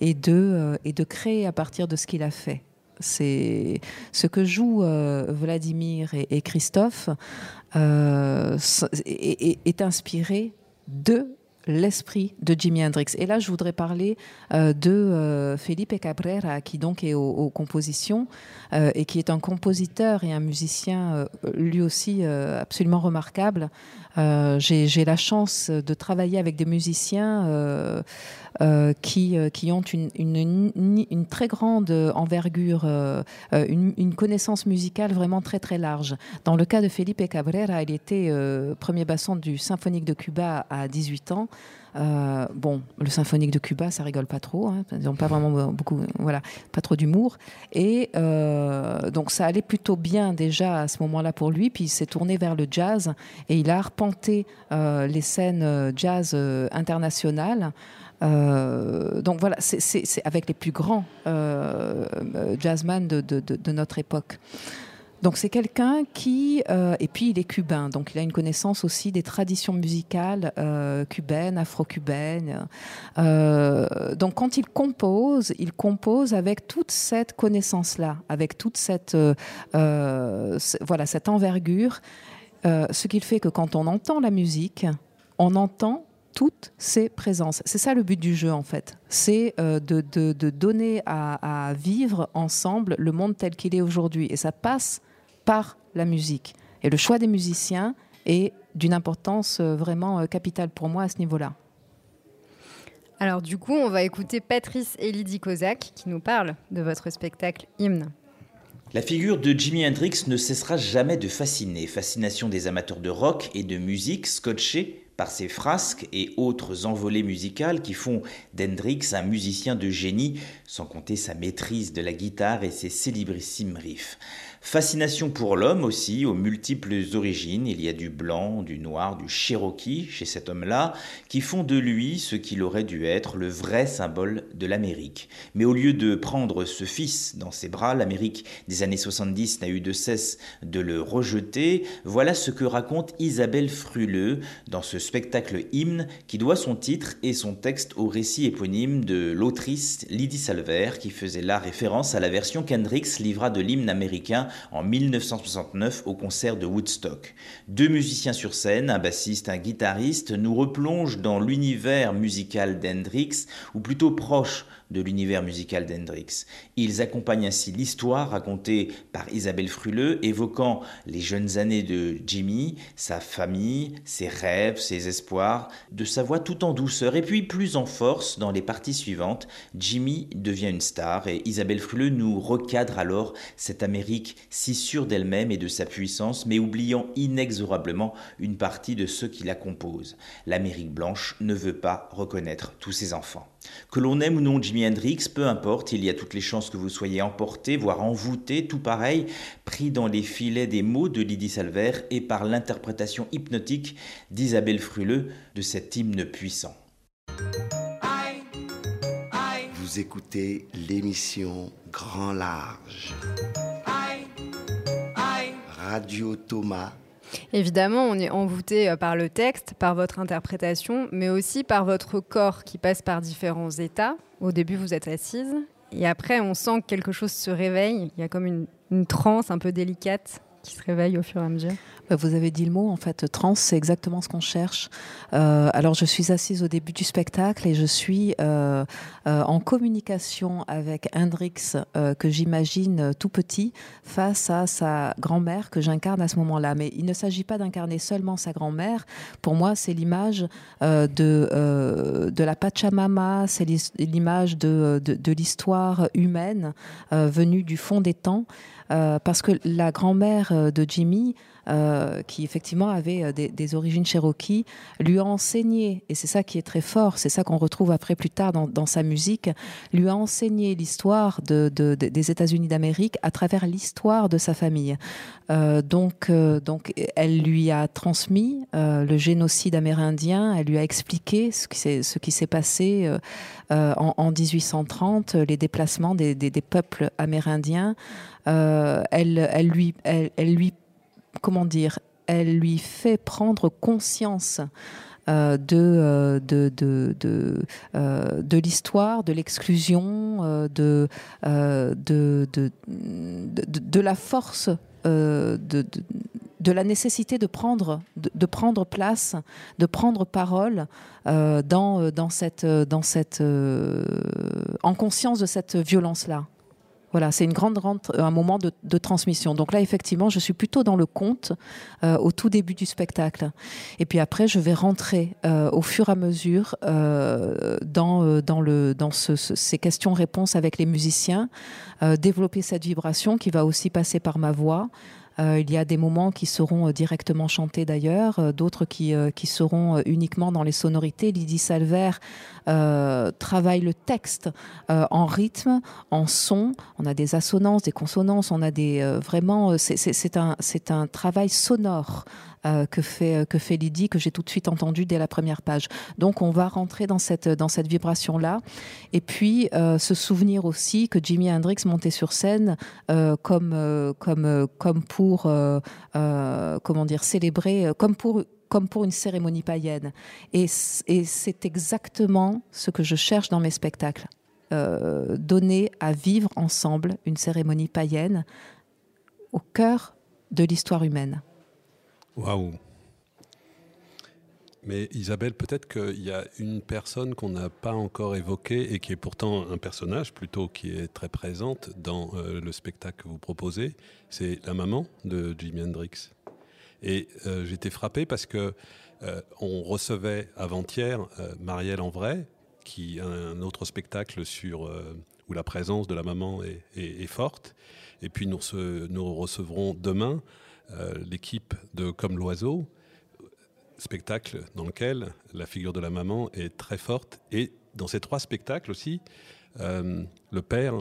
F: et de et de créer à partir de ce qu'il a fait. C'est ce que jouent euh, Vladimir et, Christophe euh, est, inspiré de l'esprit de Jimi Hendrix. Et là, je voudrais parler euh, de Felipe Cabrera, qui donc est aux, compositions et qui est un compositeur et un musicien lui aussi absolument remarquable. J'ai la chance de travailler avec des musiciens euh, qui, euh, qui ont une, une, très grande envergure, euh, une, une, connaissance musicale vraiment très très large. Dans le cas de Felipe Cabrera, il était premier basson du Symphonique de Cuba à 18 ans. Euh, bon, le symphonique de Cuba, ça rigole pas trop. Hein, ils n'ont pas vraiment beaucoup, voilà, pas trop d'humour. Et euh, donc ça allait plutôt bien déjà à ce moment-là pour lui. Puis il s'est tourné vers le jazz et il a arpenté euh, les scènes jazz internationales. Donc voilà, c'est avec les plus grands euh, jazzman de, notre époque. Donc c'est quelqu'un qui, euh, et puis il est cubain, donc il a une connaissance aussi des traditions musicales cubaines, afro-cubaines. donc quand il compose, il compose avec toute cette connaissance-là, avec toute cette, voilà, cette envergure, ce qui fait que quand on entend la musique, on entend toutes ces présences. C'est ça le but du jeu en fait. C'est euh, de, de, donner à, vivre ensemble le monde tel qu'il est aujourd'hui. Et ça passe par la musique. Et le choix des musiciens est d'une importance euh, vraiment euh, capitale pour moi à ce niveau-là.
C: Alors du coup, on va écouter Patrice et Lydie Kozak qui nous parle de votre spectacle Hymne.
K: La figure de Jimi Hendrix ne cessera jamais de fasciner. Fascination des amateurs de rock et de musique scotchés par ses frasques et autres envolées musicales qui font d'Hendrix un musicien de génie, sans compter sa maîtrise de la guitare et ses célébrissimes riffs. Fascination pour l'homme aussi, aux multiples origines. Il y a du blanc, du noir, du cherokee chez cet homme-là, qui font de lui ce qu'il aurait dû être, le vrai symbole de l'Amérique. Mais au lieu de prendre ce fils dans ses bras, l'Amérique des années 70 n'a eu de cesse de le rejeter. Voilà ce que raconte Isabelle Fruleux dans ce spectacle hymne qui doit son titre et son texte au récit éponyme de l'autrice Lydie Salver, qui faisait là référence à la version qu'Hendrix livra de l'hymne américain en 1969 au concert de Woodstock. Deux musiciens sur scène, un bassiste, un guitariste, nous replongent dans l'univers musical d'Hendrix, ou plutôt proche de l'univers musical d'Hendrix. Ils accompagnent ainsi l'histoire racontée par Isabelle Fruleux, évoquant les jeunes années de Jimmy, sa famille, ses rêves, ses espoirs, de sa voix tout en douceur. Et puis, plus en force, dans les parties suivantes, Jimmy devient une star et Isabelle Fruleux nous recadre alors cette Amérique si sûre d'elle-même et de sa puissance, mais oubliant inexorablement une partie de ceux qui la composent. L'Amérique blanche ne veut pas reconnaître tous ses enfants. Que l'on aime ou non Jimi Hendrix, peu importe, il y a toutes les chances que vous soyez emporté, voire envoûté, tout pareil, pris dans les filets des mots de Lydie Salver et par l'interprétation hypnotique d'Isabelle Fruleux de cet hymne puissant.
B: Vous écoutez l'émission Grand Large. Radio Thomas
C: Évidemment, on est envoûté euh, par le texte, par votre interprétation, mais aussi par votre corps qui passe par différents états. Au début, vous êtes assise, et après, on sent que quelque chose se réveille. Il y a comme une, transe un peu délicate qui se réveille au fur et à mesure?
F: Bah, Vous avez dit le mot, en fait, trans, c'est exactement ce qu'on cherche. Euh, alors, je suis assise au début du spectacle et je suis euh, euh, en communication avec Hendrix, que j'imagine tout petit, face à sa grand-mère que j'incarne à ce moment-là. Mais il ne s'agit pas d'incarner seulement sa grand-mère. Pour moi, c'est l'image de, de la Pachamama, c'est l'image de, de l'histoire humaine venue du fond des temps. Parce que la grand-mère de Jimmy, euh, qui effectivement avait euh, des, origines cherokee, lui a enseigné, et c'est ça qui est très fort, c'est ça qu'on retrouve après plus tard dans, sa musique, lui a enseigné l'histoire de, des États-Unis d'Amérique à travers l'histoire de sa famille. Euh, donc, donc, elle lui a transmis le génocide amérindien, elle lui a expliqué ce qui s'est passé en, 1830, les déplacements des, peuples amérindiens. elle, elle, lui, elle, elle lui comment dire, elle lui fait prendre conscience euh, de, euh, euh, de l'histoire, de l'exclusion, de, la force, de, la nécessité de prendre, de, prendre place, de prendre parole dans, dans cette, dans cette, en conscience de cette violence-là. Voilà, c'est une grande, un moment de, transmission. Donc là, effectivement, je suis plutôt dans le conte euh, au tout début du spectacle. Et puis après, je vais rentrer euh, au fur et à mesure euh, dans, dans, le, dans ces questions-réponses avec les musiciens, développer cette vibration qui va aussi passer par ma voix. Euh, il y a des moments qui seront euh, directement chantés d'ailleurs, euh, d'autres qui, qui seront uniquement dans les sonorités. Lydie Salver travaille le texte en rythme, en son. On a des assonances, des consonances, on a des vraiment. C'est un, un travail sonore euh, que, fait, euh, que fait Lydie, que j'ai tout de suite entendu dès la première page. Donc on va rentrer dans cette, dans cette vibration-là. Et puis euh, se souvenir aussi que Jimi Hendrix montait sur scène comme, comme, comme pour comment dire, célébrer, comme pour comme pour une cérémonie païenne. Et, et c'est exactement ce que je cherche dans mes spectacles. donner à vivre ensemble une cérémonie païenne au cœur de l'histoire humaine.
E: Waouh mais Isabelle, peut-être qu'il y a une personne qu'on n'a pas encore évoquée et qui est pourtant un personnage plutôt qui est très présente dans euh, le spectacle que vous proposez. C'est la maman de Jimi Hendrix. Et euh, j'étais frappé parce que euh, on recevait avant-hier Marielle en vrai, qui a un autre spectacle sur où la présence de la maman est, forte. Et puis nous, nous recevrons demain euh, l'équipe de Comme l'oiseau, spectacle dans lequel la figure de la maman est très forte. Et dans ces trois spectacles aussi, euh, le père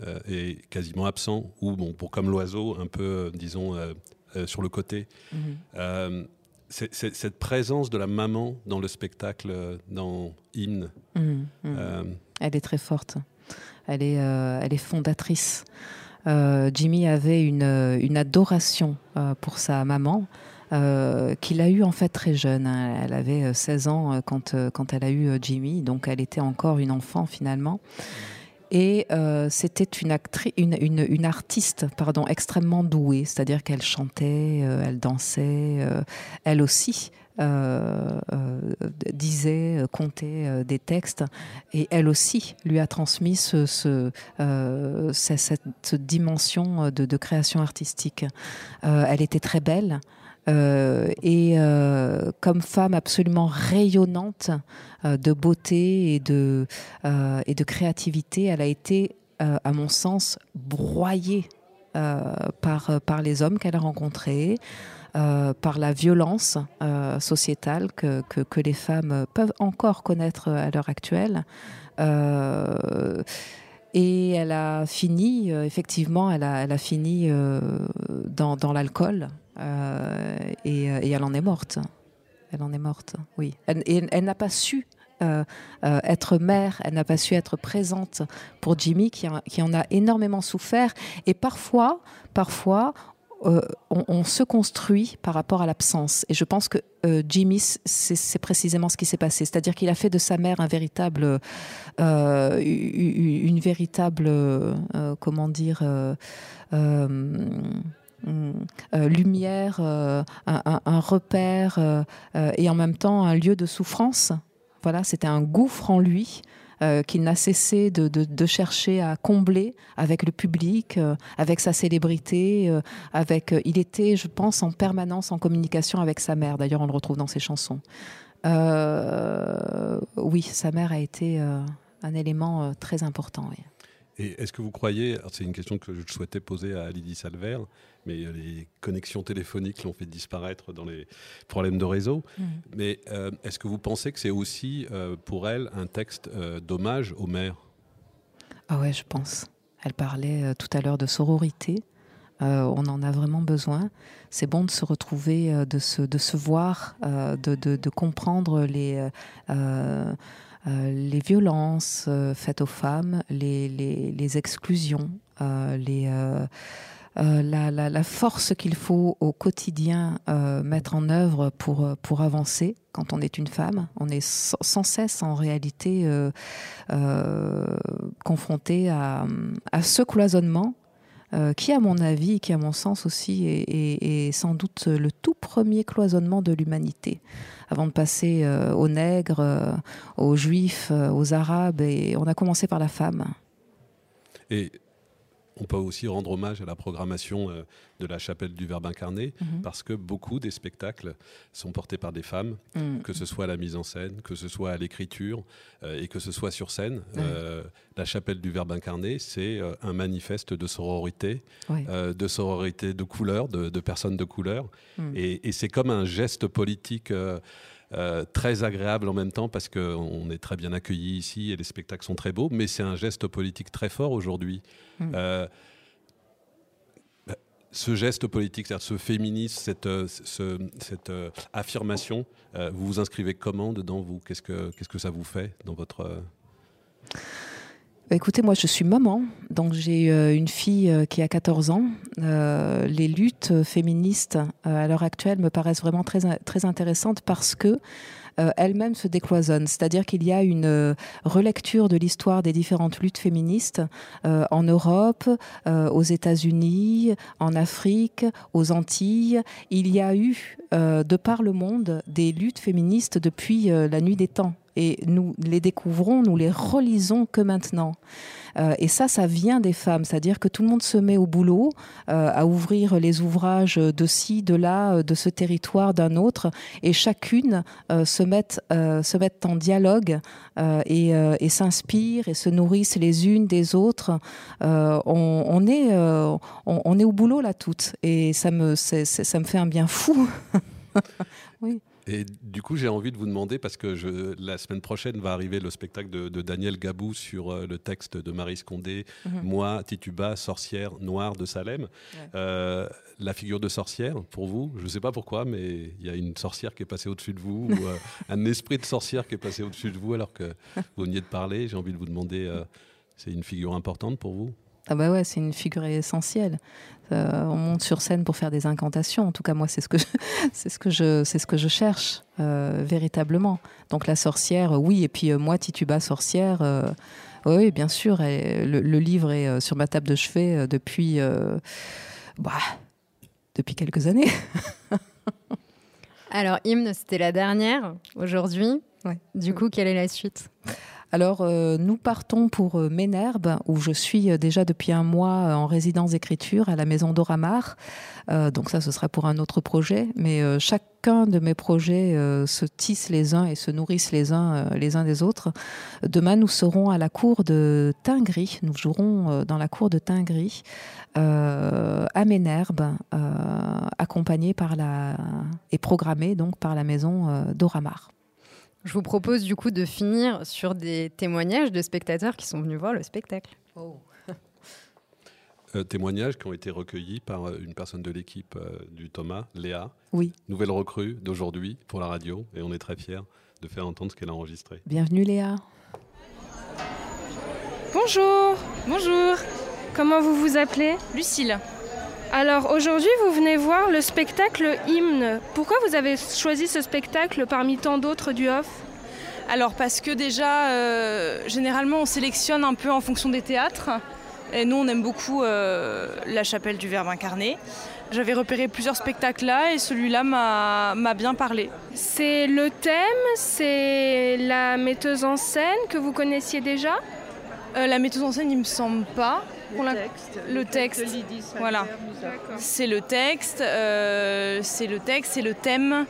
E: euh, est quasiment absent, ou bon, pour Comme l'oiseau, un peu, disons, sur le côté. Mhm. cette présence de la maman dans le spectacle, dans In.
F: Mhm, mhm. elle est très forte. Elle est, elle est fondatrice. Euh, Jimmy avait une, une adoration euh, pour sa maman. Euh, qu'il a eu en fait très jeune. Hein. Elle avait 16 ans quand, quand elle a eu Jimmy, donc elle était encore une enfant finalement. Et c'était une, une, une, une, artiste pardon, extrêmement douée, c'est-à-dire qu'elle chantait, elle dansait, elle aussi. Euh, euh, disait, euh, comptait des textes, et elle aussi lui a transmis ce, cette dimension de, création artistique. elle était très belle. et comme femme absolument rayonnante de beauté et de, créativité, elle a été, à mon sens, broyée par, les hommes qu'elle a rencontrés, par la violence euh, sociétale que, que, les femmes peuvent encore connaître à l'heure actuelle. Euh, et elle a fini, effectivement, elle a, elle a fini dans, dans l'alcool et, elle en est morte. Elle en est morte, oui. Et elle n'a pas su être mère, elle n'a pas su être présente pour Jimmy qui, qui, en a énormément souffert. Et parfois, parfois, euh, on, se construit par rapport à l'absence. Et je pense que euh, Jimmy, c'est précisément ce qui s'est passé. C'est-à-dire qu'il a fait de sa mère un véritable, euh, une véritable, comment dire, lumière, un, un, repère et en même temps un lieu de souffrance. Voilà, c'était un gouffre en lui euh, qu'il n'a cessé de, chercher à combler avec le public, euh, avec sa célébrité, euh, avec. il était, je pense, en permanence en communication avec sa mère. D'ailleurs, on le retrouve dans ses chansons. oui, sa mère a été un élément très important.
E: Et est-ce que vous croyez, c'est une question que je souhaitais poser à Lydie Salver, mais les connexions téléphoniques l'ont fait disparaître dans les problèmes de réseau. Mm. Mais euh, est-ce que vous pensez que c'est aussi euh, pour elle un texte euh, d'hommage aux mères?
F: Ah ouais, je pense. Elle parlait tout à l'heure de sororité. on en a vraiment besoin. C'est bon de se retrouver, de se, de se voir, de, de, de, comprendre les euh, les violences euh, faites aux femmes, les, les, exclusions, euh, les, la, la, force qu'il faut au quotidien mettre en œuvre pour, pour avancer quand on est une femme. On est sans cesse en réalité confronté à, à ce cloisonnement qui, à mon avis, qui, à mon sens aussi, est, est, sans doute le tout premier cloisonnement de l'humanité avant de passer euh, aux nègres, euh, aux juifs, euh, aux arabes, et on a commencé par la femme.
E: On peut aussi rendre hommage à la programmation de la chapelle du Verbe incarné, mhm. parce que beaucoup des spectacles sont portés par des femmes, mm. que ce soit à la mise en scène, que ce soit à l'écriture, et que ce soit sur scène. la chapelle du Verbe incarné, c'est un manifeste de sororité, de sororité de couleur, de, personnes de couleur, mm. et, et c'est comme un geste politique. Euh, très agréable en même temps parce qu'on est très bien accueilli ici et les spectacles sont très beaux, mais c'est un geste politique très fort aujourd'hui. Mm. Euh, ce geste politique, c'est-à-dire ce féminisme, cette, euh, cette affirmation, vous vous inscrivez comment dedans vous? Qu'est-ce que qu'est-ce que ça vous fait dans votre
F: écoutez, moi je suis maman, donc j'ai euh, une fille euh, qui a 14 ans. Euh, les luttes féministes à l'heure actuelle me paraissent vraiment très, très intéressantes parce que elles-mêmes se décloisonnent. C'est-à-dire qu'il y a une relecture de l'histoire des différentes luttes féministes en Europe, aux États-Unis, en Afrique, aux Antilles. Il y a eu, de par le monde, des luttes féministes depuis la nuit des temps et nous les découvrons, nous les relisons que maintenant. Euh, et ça, ça vient des femmes, c'est-à-dire que tout le monde se met au boulot euh, à ouvrir les ouvrages de ci, de là, euh, de ce territoire, d'un autre, et chacune se met se mettent en dialogue et, s'inspirent et se nourrissent les unes des autres. On, est on, est au boulot là toutes, et ça me ça me fait un bien fou.
E: oui. Et du coup, j'ai envie de vous demander, parce que je, la semaine prochaine va arriver le spectacle de, Daniel Gabou sur euh, le texte de Marie Scondé, mhm. Moi, Tituba, sorcière noire de Salem. Euh, la figure de sorcière, pour vous, je ne sais pas pourquoi, mais il y a une sorcière qui est passée au-dessus de vous, ou euh, un esprit de sorcière qui est passé au-dessus de vous alors que vous veniez de parler. J'ai envie de vous demander, c'est une figure importante pour vous?
F: Ah bah ouais, c'est une figure essentielle. Euh, on monte sur scène pour faire des incantations. En tout cas, moi, c'est ce que je, c'est ce que je, c'est ce que je cherche euh, véritablement. Donc la sorcière, oui, et puis euh, moi, Tituba sorcière. oui, bien sûr. le, livre est sur ma table de chevet depuis, bah, depuis quelques années.
C: Alors, hymne, c'était la dernière aujourd'hui. Du coup, quelle est la suite?
F: Alors, euh, nous partons pour euh, où je suis euh, déjà depuis un mois en résidence d'écriture à la maison d'Oramar. donc ça, ce sera pour un autre projet. Mais chacun de mes projets se tissent les uns et se nourrissent les uns, les uns des autres. Demain, nous serons à la cour de Tingry. Nous jouerons dans la cour de Tingry. à Ménherbe, accompagné par la et programmé donc par la maison d'Oramar.
C: Je vous propose du coup de finir sur des témoignages de spectateurs qui sont venus voir le spectacle. Oh.
E: Euh, témoignages qui ont été recueillis par euh, une personne de l'équipe euh, du Thomas, Léa.
F: Oui.
E: Nouvelle recrue d'aujourd'hui pour la radio et on est très fiers de faire entendre ce qu'elle a enregistré.
F: Bienvenue Léa.
L: Bonjour. Bonjour. Comment vous vous appelez?
M: Lucille.
L: Alors aujourd'hui, vous venez voir le spectacle Hymne. Pourquoi vous avez choisi ce spectacle parmi tant d'autres du Off
M: Alors parce que déjà, euh, généralement, on sélectionne un peu en fonction des théâtres. Et nous, on aime beaucoup euh, la chapelle du Verbe incarné. J'avais repéré plusieurs spectacles là et celui-là m'a bien parlé.
L: C'est le thème, c'est la metteuse en scène que vous connaissiez déjà?
M: Euh, La metteuse en scène, il me semble pas.
N: Le texte.
M: Le texte. Voilà. C'est le texte, euh, c'est le texte, c'est le thème.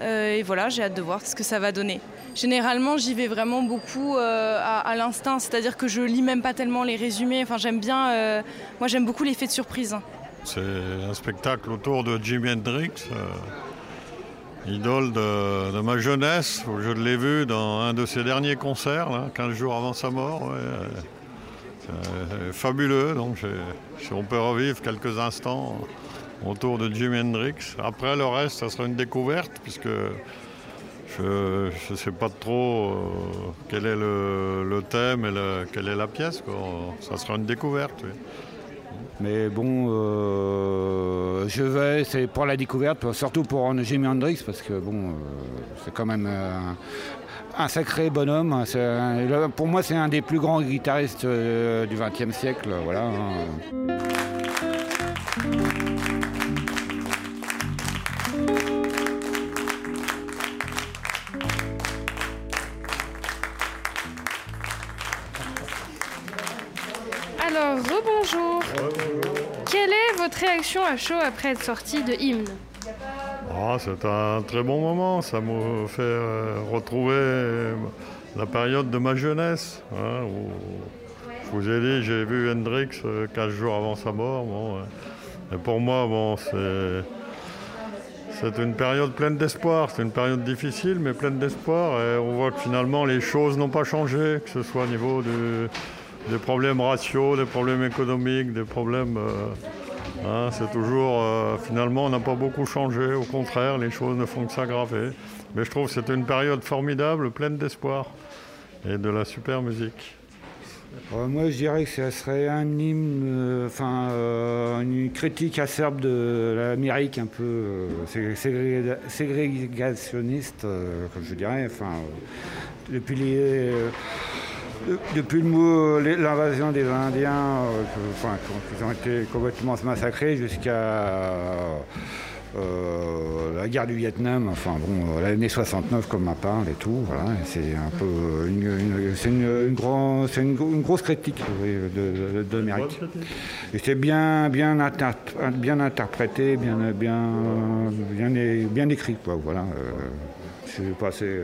M: Euh, et voilà, j'ai hâte de voir ce que ça va donner. Généralement, j'y vais vraiment beaucoup à, à l'instinct, c'est-à-dire que je lis même pas tellement les résumés. Enfin, j'aime bien. moi, j'aime beaucoup l'effet de surprise.
O: C'est un spectacle autour de Jimi Hendrix, euh, idole de, ma jeunesse, où je l'ai vu dans un de ses derniers concerts, 15 jours avant sa mort. Fabuleux, donc si on peut revivre quelques instants autour de Jimi Hendrix. Après, le reste, ça sera une découverte, puisque je ne sais pas trop euh, quel est le, thème et quelle est la pièce. Ça sera une découverte.
P: Mais bon, euh, je vais, c'est pour la découverte, surtout pour Jimi Hendrix, parce que bon, euh, c'est quand même un sacré bonhomme. pour moi, c'est un des plus grands guitaristes du XXe siècle. Voilà. Hein.
L: rebonjour. Quelle est votre réaction à chaud après être sorti de Hymne?
O: Ah, C'est un très bon moment. Ça me fait euh, retrouver la période de ma jeunesse. Hein, je vous ai dit, j'ai vu Hendrix 15 euh, jours avant sa mort. et pour moi, c'est. Une période pleine d'espoir. C'est une période difficile, mais pleine d'espoir. Et on voit que finalement, les choses n'ont pas changé, que ce soit au niveau des problèmes raciaux, des problèmes économiques, des problèmes... Euh, hein, c'est toujours... Euh, finalement, on n'a pas beaucoup changé. Au contraire, les choses ne font que s'aggraver. Mais je trouve que c'était une période formidable, pleine d'espoir et de la super musique.
P: Euh, moi, je dirais que ce serait un hymne, enfin, une critique acerbe de l'Amérique un peu ségrégationniste, comme je dirais. Enfin, depuis les depuis l'invasion des Indiens, euh, enfin, qui ont été complètement massacrés, jusqu'à euh, la guerre du Vietnam, enfin bon, l'année 69 comme ma part et tout, voilà, c'est un peu une, c'est une, une, grosse critique de, de, l'Amérique. Et c'est bien, bien, bien interprété, bien, bien, bien, bien écrit, quoi, voilà. Euh, j'ai passé,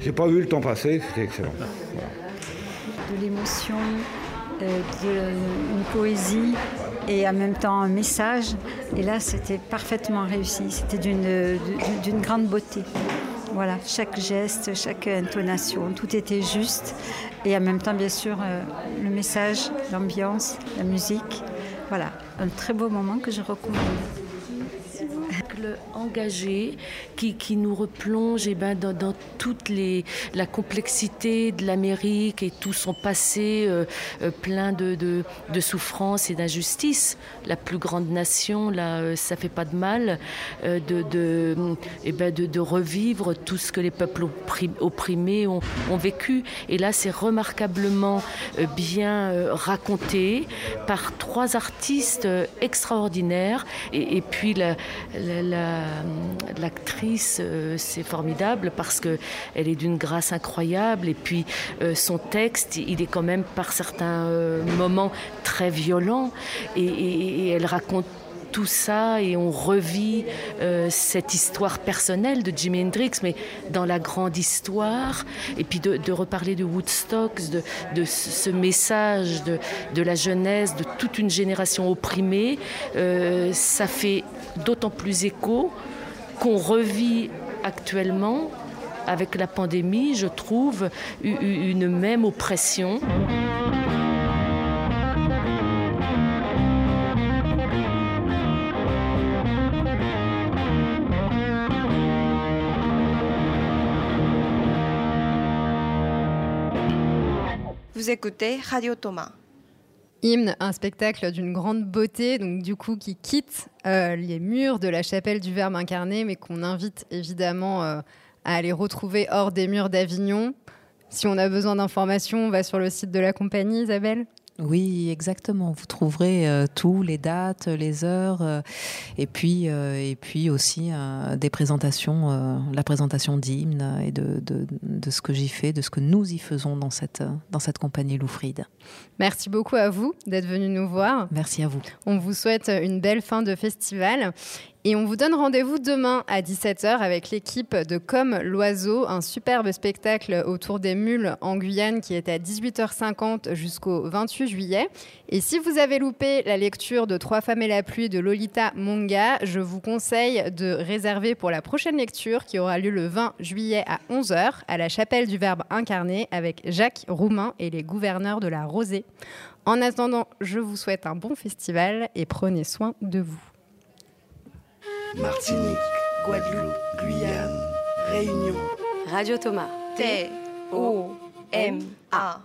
P: j'ai pas vu le temps passer, c'était excellent.
Q: De l'émotion, euh, d'une poésie et en même temps un message. Et là, c'était parfaitement réussi. C'était d'une grande beauté. Voilà, chaque geste, chaque intonation, tout était juste. Et en même temps, bien sûr, euh, le message, l'ambiance, la musique. Voilà, un très beau moment que je recommande
R: engagé qui, qui, nous replonge eh ben, dans, dans, toute les, la complexité de l'Amérique et tout son passé euh, euh, plein de, de, de souffrances et d'injustices. La plus grande nation, là, euh, ça fait pas de mal de, de, et eh ben, de, de, revivre tout ce que les peuples opprimés ont, vécu. Et là, c'est remarquablement bien raconté par trois artistes extraordinaires. Et puis la, l'actrice, euh, c'est formidable parce que elle est d'une grâce incroyable et puis euh, son texte, il est quand même par certains euh, moments très violent et elle raconte tout ça et on revit euh, cette histoire personnelle de Jimi Hendrix, mais dans la grande histoire, et puis de, reparler de Woodstock, de, ce message de, de, la jeunesse, de toute une génération opprimée, euh, ça fait d'autant plus écho qu'on revit actuellement avec la pandémie, je trouve, une même oppression.
S: Vous écoutez Radio Thomas.
C: Hymne, un spectacle d'une grande beauté, donc du coup qui quitte euh, les murs de la chapelle du Verbe incarné, mais qu'on invite évidemment euh, à aller retrouver hors des murs d'Avignon. Si on a besoin d'informations, on va sur le site de la compagnie, Isabelle?
T: Oui, exactement. Vous trouverez euh, tout, les dates, les heures, euh, et puis euh, et puis aussi des présentations, la présentation d'hymnes et de, de, de ce que j'y fais, de ce que nous y faisons dans cette dans cette compagnie Loufride.
C: Merci beaucoup à vous d'être venu nous voir.
T: Merci à vous.
C: On vous souhaite une belle fin de festival. Et on vous donne rendez-vous demain à 17h avec l'équipe de Comme l'Oiseau, un superbe spectacle autour des mules en Guyane qui est à 18h50 jusqu'au 28 juillet. Et si vous avez loupé la lecture de Trois femmes et la pluie de Lolita Monga, je vous conseille de réserver pour la prochaine lecture qui aura lieu le 20 juillet à 11h à la chapelle du Verbe incarné avec Jacques Roumain et les gouverneurs de la Rosée. En attendant, je vous souhaite un bon festival et prenez soin de vous.
B: Martinique,
N: Guadeloupe, Guyane, Réunion.
D: Radio Thomas. T O M A.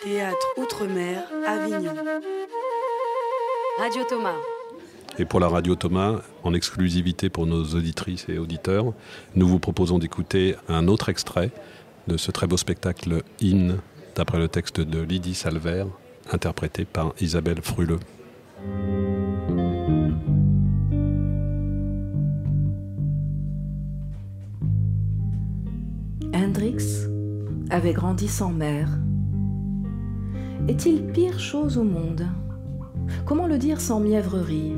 N: Théâtre Outre-mer, Avignon.
D: Radio Thomas.
E: Et pour la radio Thomas, en exclusivité pour nos auditrices et auditeurs, nous vous proposons d'écouter un autre extrait de ce très beau spectacle In, d'après le texte de Lydie Salver, interprété par Isabelle Fruleux.
F: Hendrix avait grandi sans mère. Est-il pire chose au monde? Comment le dire sans mièvrerie?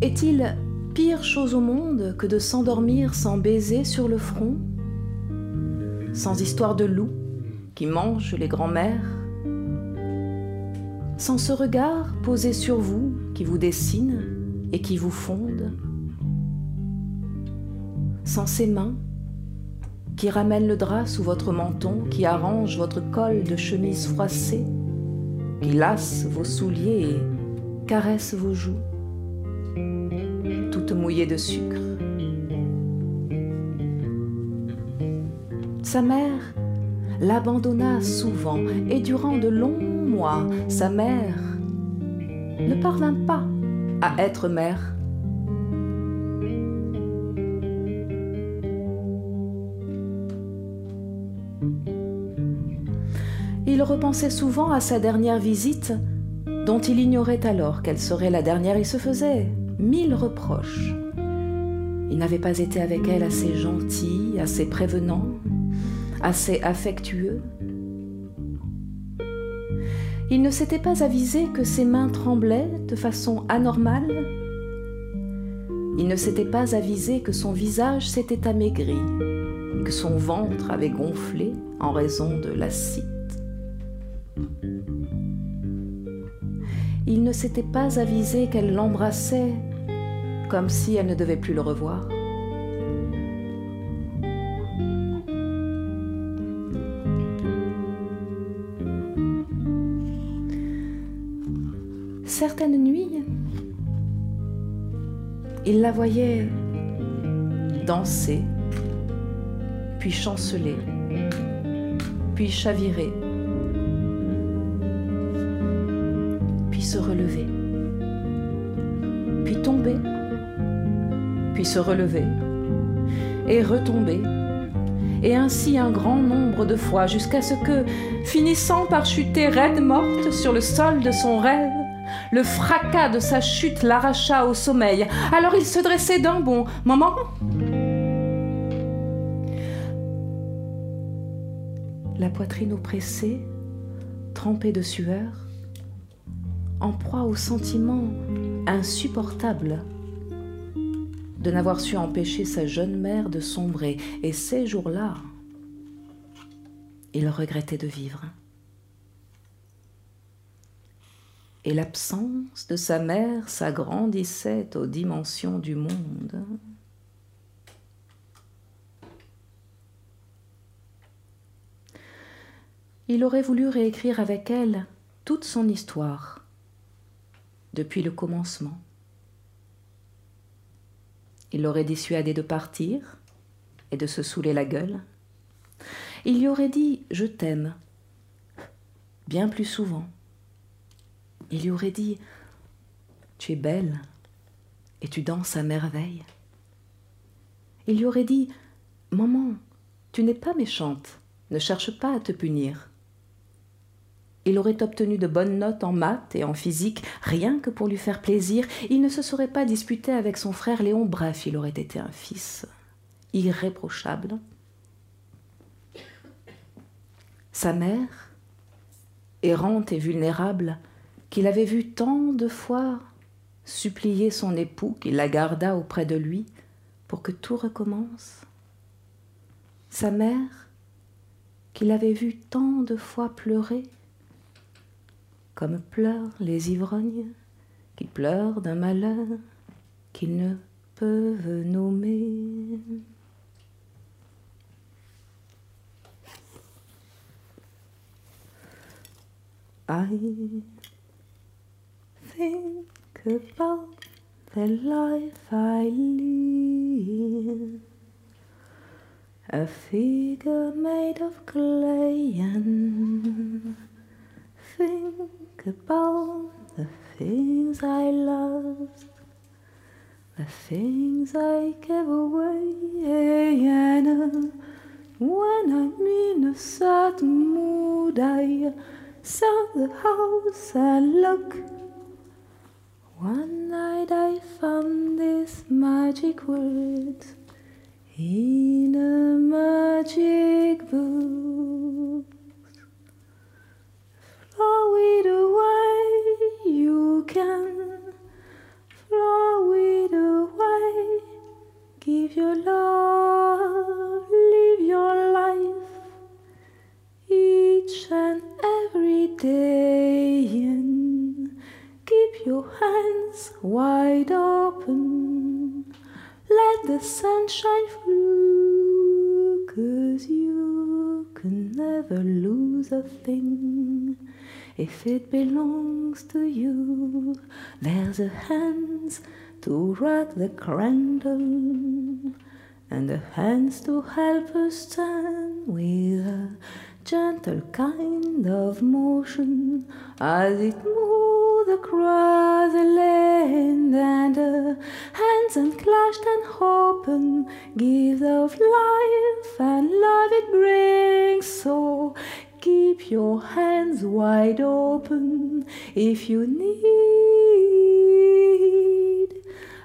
F: Est-il pire chose au monde que de s'endormir sans baiser sur le front? Sans histoire de loup qui mange les grands-mères? Sans ce regard posé sur vous qui vous dessine et qui vous fonde? Sans ces mains qui ramènent le drap sous votre menton, qui arrangent votre col de chemise froissée, qui lassent vos souliers et caressent vos joues, toutes mouillées de sucre. Sa mère l'abandonna souvent et durant de longs mois, sa mère ne parvint pas à être mère. Repensait souvent à sa dernière visite, dont il ignorait alors quelle serait la dernière. Il se faisait mille reproches. Il n'avait pas été avec elle assez gentil, assez prévenant, assez affectueux. Il ne s'était pas avisé que ses mains tremblaient de façon anormale. Il ne s'était pas avisé que son visage s'était amaigri, que son ventre avait gonflé en raison de l'acide. Il ne s'était pas avisé qu'elle l'embrassait comme si elle ne devait plus le revoir. Certaines nuits, il la voyait danser, puis chanceler, puis chavirer, relever, puis tomber, puis se relever, et retomber, et ainsi un grand nombre de fois, jusqu'à ce que, finissant par chuter raide morte sur le sol de son rêve, le fracas de sa chute l'arracha au sommeil. Alors il se dressait d'un bond. Maman? La poitrine oppressée, trempée de sueur, en proie au sentiment insupportable de n'avoir su empêcher sa jeune mère de sombrer. Et ces jours-là, il regrettait de vivre. Et l'absence de sa mère s'agrandissait aux dimensions du monde. Il aurait voulu réécrire avec elle toute son histoire, depuis le commencement. Il l'aurait dissuadée de partir et de se saouler la gueule. Il lui aurait dit Je t'aime, bien plus souvent. Il lui aurait dit Tu es belle et tu danses à merveille. Il lui aurait dit Maman, tu n'es pas méchante, ne cherche pas à te punir. Il aurait obtenu de bonnes notes en maths et en physique, rien que pour lui faire plaisir. Il ne se serait pas disputé avec son frère Léon. Bref, il aurait été un fils irréprochable. Sa mère, errante et vulnérable, qu'il avait vu tant de fois supplier son époux qu'il la garda auprès de lui pour que tout recommence. Sa mère, qu'il avait vu tant de fois pleurer, comme pleurent les ivrognes qui pleurent d'un malheur qu'ils ne peuvent nommer. I think about the life I live. A figure made of clay and think about the things I lost, the things I gave away, and when I'm in a certain mood, I sell the house and look. One night I found this magic word in a magic book. Flow it away, you can flow it away. Give your love, live your life each and every day. And keep your hands wide open. Let the sunshine through, cause you can never lose a thing if it belongs to you. There's a hands to rock the cradle and a hands to help us stand with a gentle kind of motion as it moved across the land and the hands unclashed and open gives of life and love it brings so keep your hands wide open if you need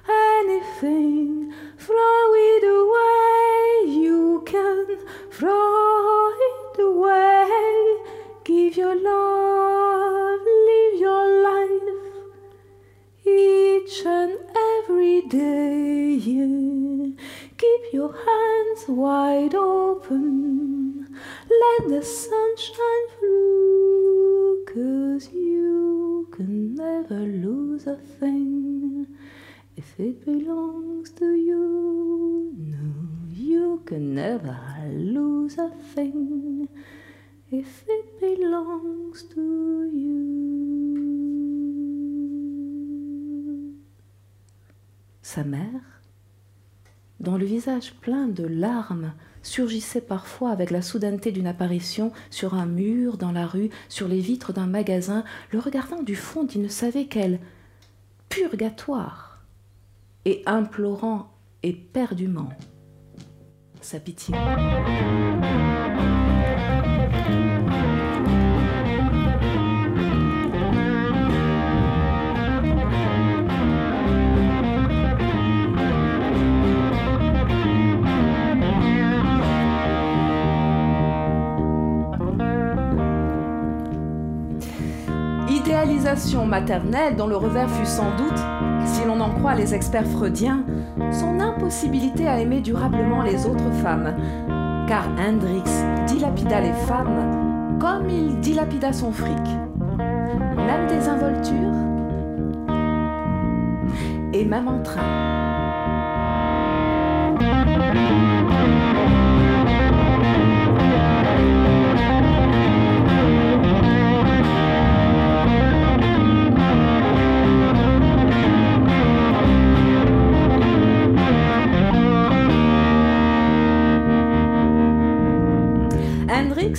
F: anything. Throw it away you can throw it away. Give your love live your life each and every day. Keep your hands wide open let the sunshine through cause you can never lose a thing. If it belongs to you no you can never lose a thing. If it belongs to you. Sa mère dont le visage plein de larmes surgissait parfois avec la soudaineté d'une apparition sur un mur, dans la rue, sur les vitres d'un magasin, le regardant du fond d'il ne savait quel purgatoire, et implorant éperdument sa pitié. Maternelle dont le revers fut sans doute, si l'on en croit les experts freudiens, son impossibilité à aimer durablement les autres femmes. Car Hendrix dilapida les femmes comme il dilapida son fric. Même des involtures et même en train.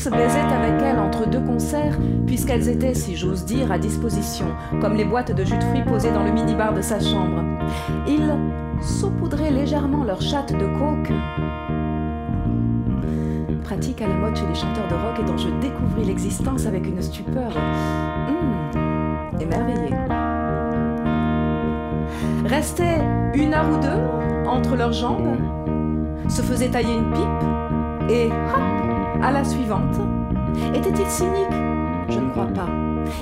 F: Hendrix baisait avec elle entre deux concerts, puisqu'elles étaient, si j'ose dire, à disposition, comme les boîtes de jus de fruits posées dans le minibar de sa chambre. Il saupoudrait légèrement leur chatte de coke, pratique à la mode chez les chanteurs de rock et dont je découvris l'existence avec une stupeur hum, émerveillée. Restait une heure ou deux entre leurs jambes, se faisait tailler une pipe et à la suivante. Était-il cynique? Je ne crois pas.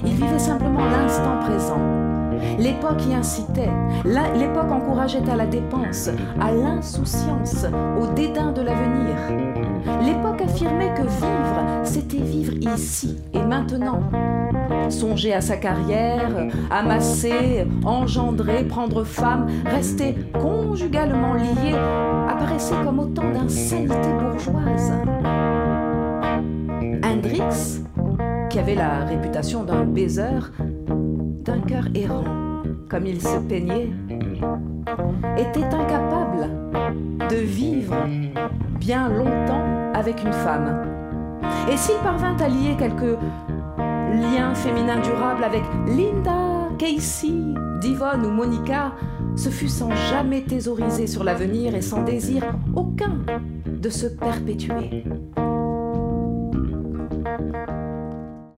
F: Il vivait simplement l'instant présent. L'époque y incitait, l'époque encourageait à la dépense, à l'insouciance, au dédain de l'avenir. L'époque affirmait que vivre, c'était vivre ici et maintenant. Songer à sa carrière, amasser, engendrer, prendre femme, rester conjugalement lié, apparaissait comme autant d'insanité bourgeoise. Hendrix, qui avait la réputation d'un baiser, d'un cœur errant, comme il se peignait, était incapable de vivre bien longtemps avec une femme. Et s'il parvint à lier quelques liens féminins durables avec Linda, Casey, Divonne ou Monica, ce fut sans jamais thésauriser sur l'avenir et sans désir aucun de se perpétuer.